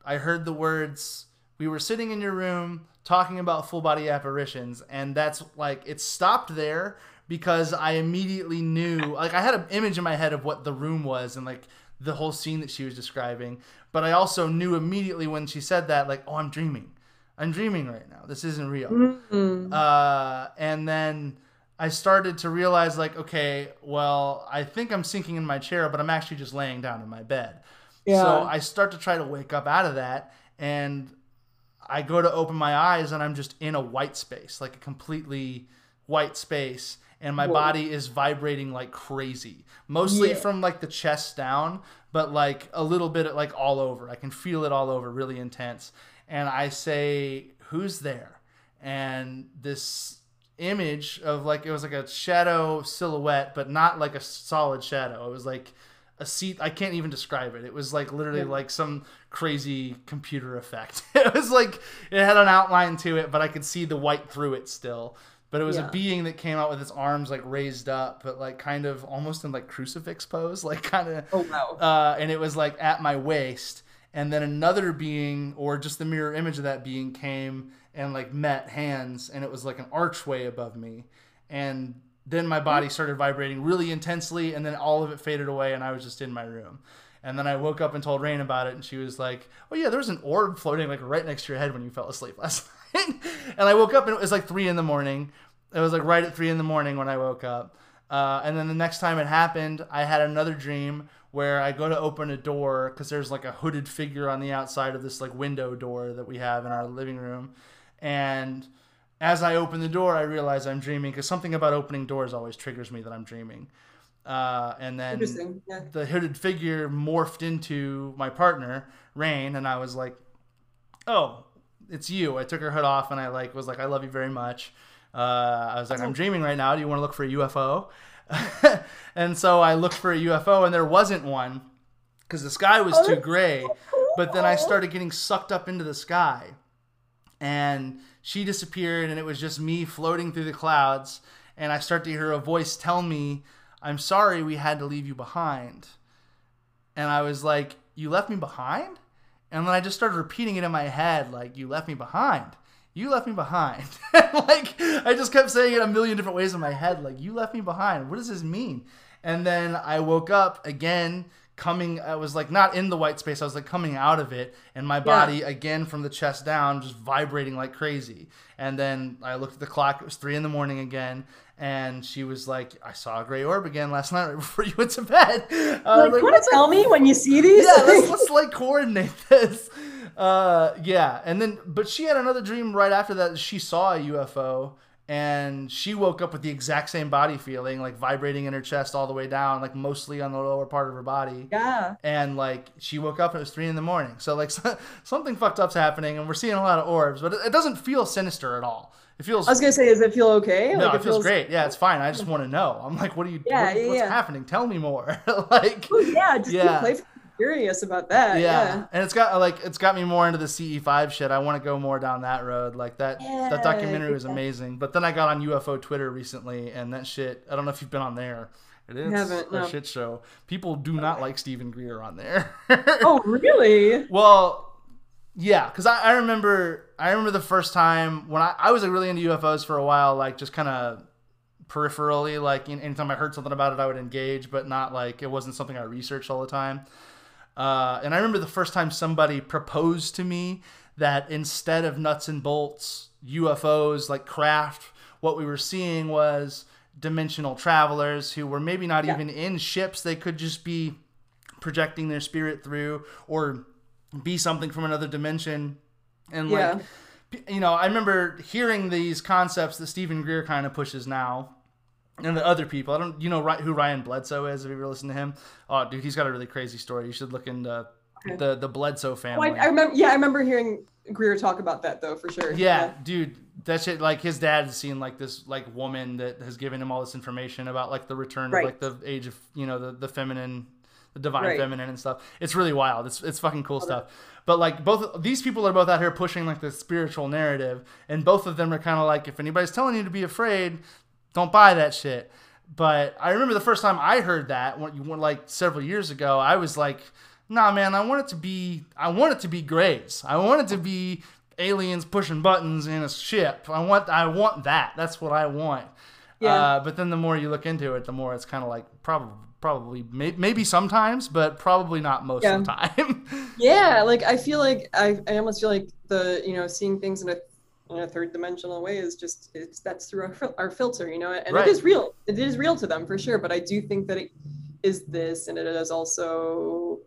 I heard the words we were sitting in your room talking about full body apparitions and that's like it stopped there because I immediately knew like I had an image in my head of what the room was and like the whole scene that she was describing but I also knew immediately when she said that like oh I'm dreaming I'm dreaming right now this isn't real Mm. uh, and then I started to realize, like, okay, well, I think I'm sinking in my chair, but I'm actually just laying down in my bed. Yeah. So I start to try to wake up out of that, and I go to open my eyes, and I'm just in a white space, like a completely white space, and my Whoa. body is vibrating like crazy, mostly Yeah. from like the chest down, but like a little bit like all over. I can feel it all over, really intense. And I say, "Who's there?" And this image of like it was like a shadow silhouette, but not like a solid shadow. It was like a seat. I can't even describe it. It was like literally Yeah. like some crazy computer effect. it was like it had an outline to it, but I could see the white through it still. But it was Yeah. a being that came out with its arms like raised up, but like kind of almost in like crucifix pose, like kind of Oh wow. uh, and it was like at my waist and then another being or just the mirror image of that being came and like met hands and it was like an archway above me and then my body started vibrating really intensely and then all of it faded away and i was just in my room. And then i woke up and told rain about it and she was like oh yeah there was an orb floating like right next to your head when you fell asleep last night. And i woke up and it was like three in the morning. It was like right at three in the morning when i woke up. Uh, and then the next time it happened, I had another dream where I go to open a door because there's like a hooded figure on the outside of this like window door that we have in our living room. And as I open the door, I realize I'm dreaming because something about opening doors always triggers me that I'm dreaming. Uh, and then Yeah. the hooded figure morphed into my partner, Rain, and I was like, "Oh, it's you." I took her hood off and I like was like, "I love you very much." Uh, I was like, "I'm dreaming right now. Do you want to look for a UFO?" and so I looked for a UFO and there wasn't one because the sky was too gray. But then I started getting sucked up into the sky, and she disappeared, and it was just me floating through the clouds. And I start to hear a voice tell me, "I'm sorry, we had to leave you behind." And I was like, "You left me behind?" And then I just started repeating it in my head, like, "You left me behind." You left me behind. like I just kept saying it a million different ways in my head, like you left me behind. What does this mean? And then I woke up again, coming. I was like not in the white space. I was like coming out of it, and my body again from the chest down, just vibrating like crazy. And then I looked at the clock. It was three in the morning again, and she was like, "I saw a gray orb again last night right before you went to bed." Uh, Like, you want to tell me when you see these? yeah, let's, let's like coordinate this. Uh, yeah, and then but she had another dream right after that. She saw a UFO, and she woke up with the exact same body feeling, like vibrating in her chest all the way down, like mostly on the lower part of her body. yeah. And like she woke up and it was three in the morning. So like something fucked up's happening, and we're seeing a lot of orbs, but it, it doesn't feel sinister at all. It feels I was gonna say, does it feel okay? no, Like, it feels great. Yeah, it's fine. I just want to know. I'm like, what are you? Yeah, what- yeah, what's yeah. happening? Tell me more. like, Oh, yeah, just Yeah. Curious about that. yeah. Yeah. and it's got like it's got me more into the CE5 shit. I want to go more down that road. Like that Yeah, that documentary was amazing. But then I got on UFO Twitter recently, and that shit. I don't know if you've been on there. It is a no. shit show. People do not like Steven Greer on there. Oh, really? Well, yeah, because I, I remember I remember the first time when I, I was like really into UFOs for a while, like just kind of peripherally, like in, anytime I heard something about it, I would engage, but not like it wasn't something I researched all the time. Uh, and I remember the first time somebody proposed to me that instead of nuts and bolts UFOs like craft, what we were seeing was dimensional travelers who were maybe not Yeah. even in ships; they could just be projecting their spirit through or be something from another dimension and Yeah. like you know i remember hearing these concepts that steven greer kind of pushes now and the other people i don't you know who ryan bledsoe is have you ever listened to him oh dude he's got a really crazy story you should look into Okay. the the bledsoe Oh, family I, I remember. Yeah, I remember hearing Greer talk about that though, for sure. yeah, dude, that shit like his dad has seen like this like woman that has given him all this information about like the return Right. of like the age of you know the the feminine the divine Right. feminine and stuff it's really wild it's it's fucking cool stuff but like both these people are both out here pushing like the spiritual narrative and both of them are kind of like if anybody's telling you to be afraid don't buy that shit. But i remember the first time i heard that when you went like several years ago i was like nah man i want it to be i want it to be grays i want it to be aliens pushing buttons in a ship. I want i want that. That's what i want. Yeah. uh, but then the more you look into it the more it's kind of like probably probably may, maybe sometimes but probably not most of the time. Yeah, like I feel like I, I almost feel like the you know seeing things in a in a third dimensional way is just it's that's through our, our filter, you know, and Right. it is real. It is real to them for sure. But I do think that it is this, and it is also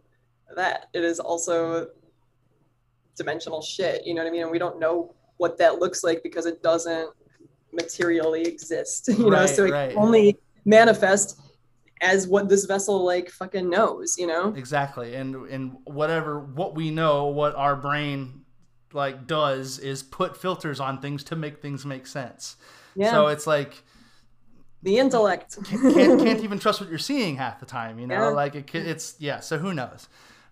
that. It is also dimensional shit. You know what I mean? And we don't know what that looks like because it doesn't materially exist. You know, Right, so it right. can only manifest as what this vessel like fucking knows. You know? exactly and and whatever what we know what our brain like does is put filters on things to make things make sense Yeah. so it's like the intellect. can't, can't even trust what you're seeing half the time you know Yeah. like it, it's yeah so who knows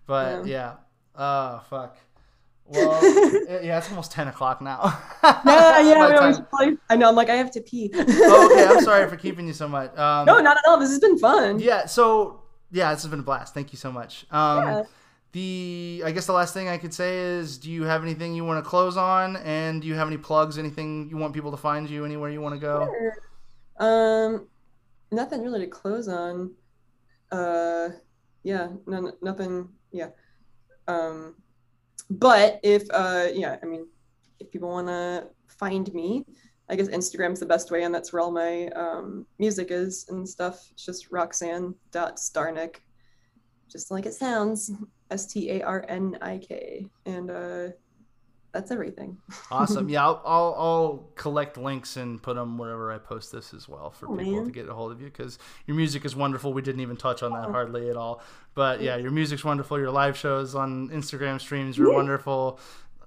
but yeah, oh fuck well it- yeah it's almost 10 o'clock now Yeah, yeah, My we always time. play. I know. I'm like, I have to pee. oh, okay i'm sorry for keeping you so much um, no, not at all. This has been fun. yeah so yeah this has been a blast thank you so much um, Yeah. The i guess the last thing i could say is do you have anything you want to close on and do you have any plugs anything you want people to find you anywhere you want to go Sure. Um, nothing really to close on. Uh, yeah, no, nothing. Yeah. Um, but if uh, yeah, I mean, if people want to find me, I guess Instagram's the best way, and that's where all my um, music is and stuff. It's just Roxanne.Starnik, just like it sounds, S T A R N I K, and uh, that's everything. awesome yeah I'll, I'll i'll collect links and put them wherever i post this as well for Oh, people man. to get a hold of you because your music is wonderful we didn't even touch on that hardly at all but yeah your music's wonderful your live shows on instagram streams are Yeah. wonderful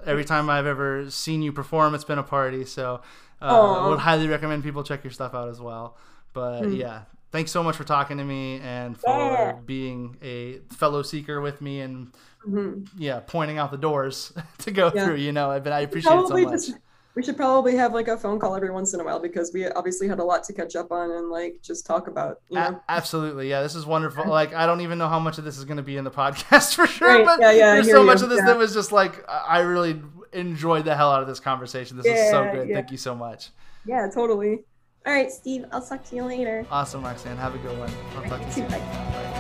every time i've ever seen you perform it's been a party so uh, Aw. would highly recommend people check your stuff out as well but Hmm. yeah thanks so much for talking to me and for Yeah. being a fellow seeker with me and Mhm. yeah pointing out the doors to go Yeah. through you know but i appreciate it so much just we should probably have like a phone call every once in a while because we obviously had a lot to catch up on and like just talk about you know A- absolutely, yeah. This is wonderful. Like, I don't even know how much of this is going to be in the podcast for sure, Right, but yeah, yeah, there's so you, much of this that was just like I really enjoyed the hell out of this conversation. This is so good. Thank you so much. yeah totally all right steve i'll talk to you later Awesome, Roxanne. Have a good one. I'll talk to you soon. Bye.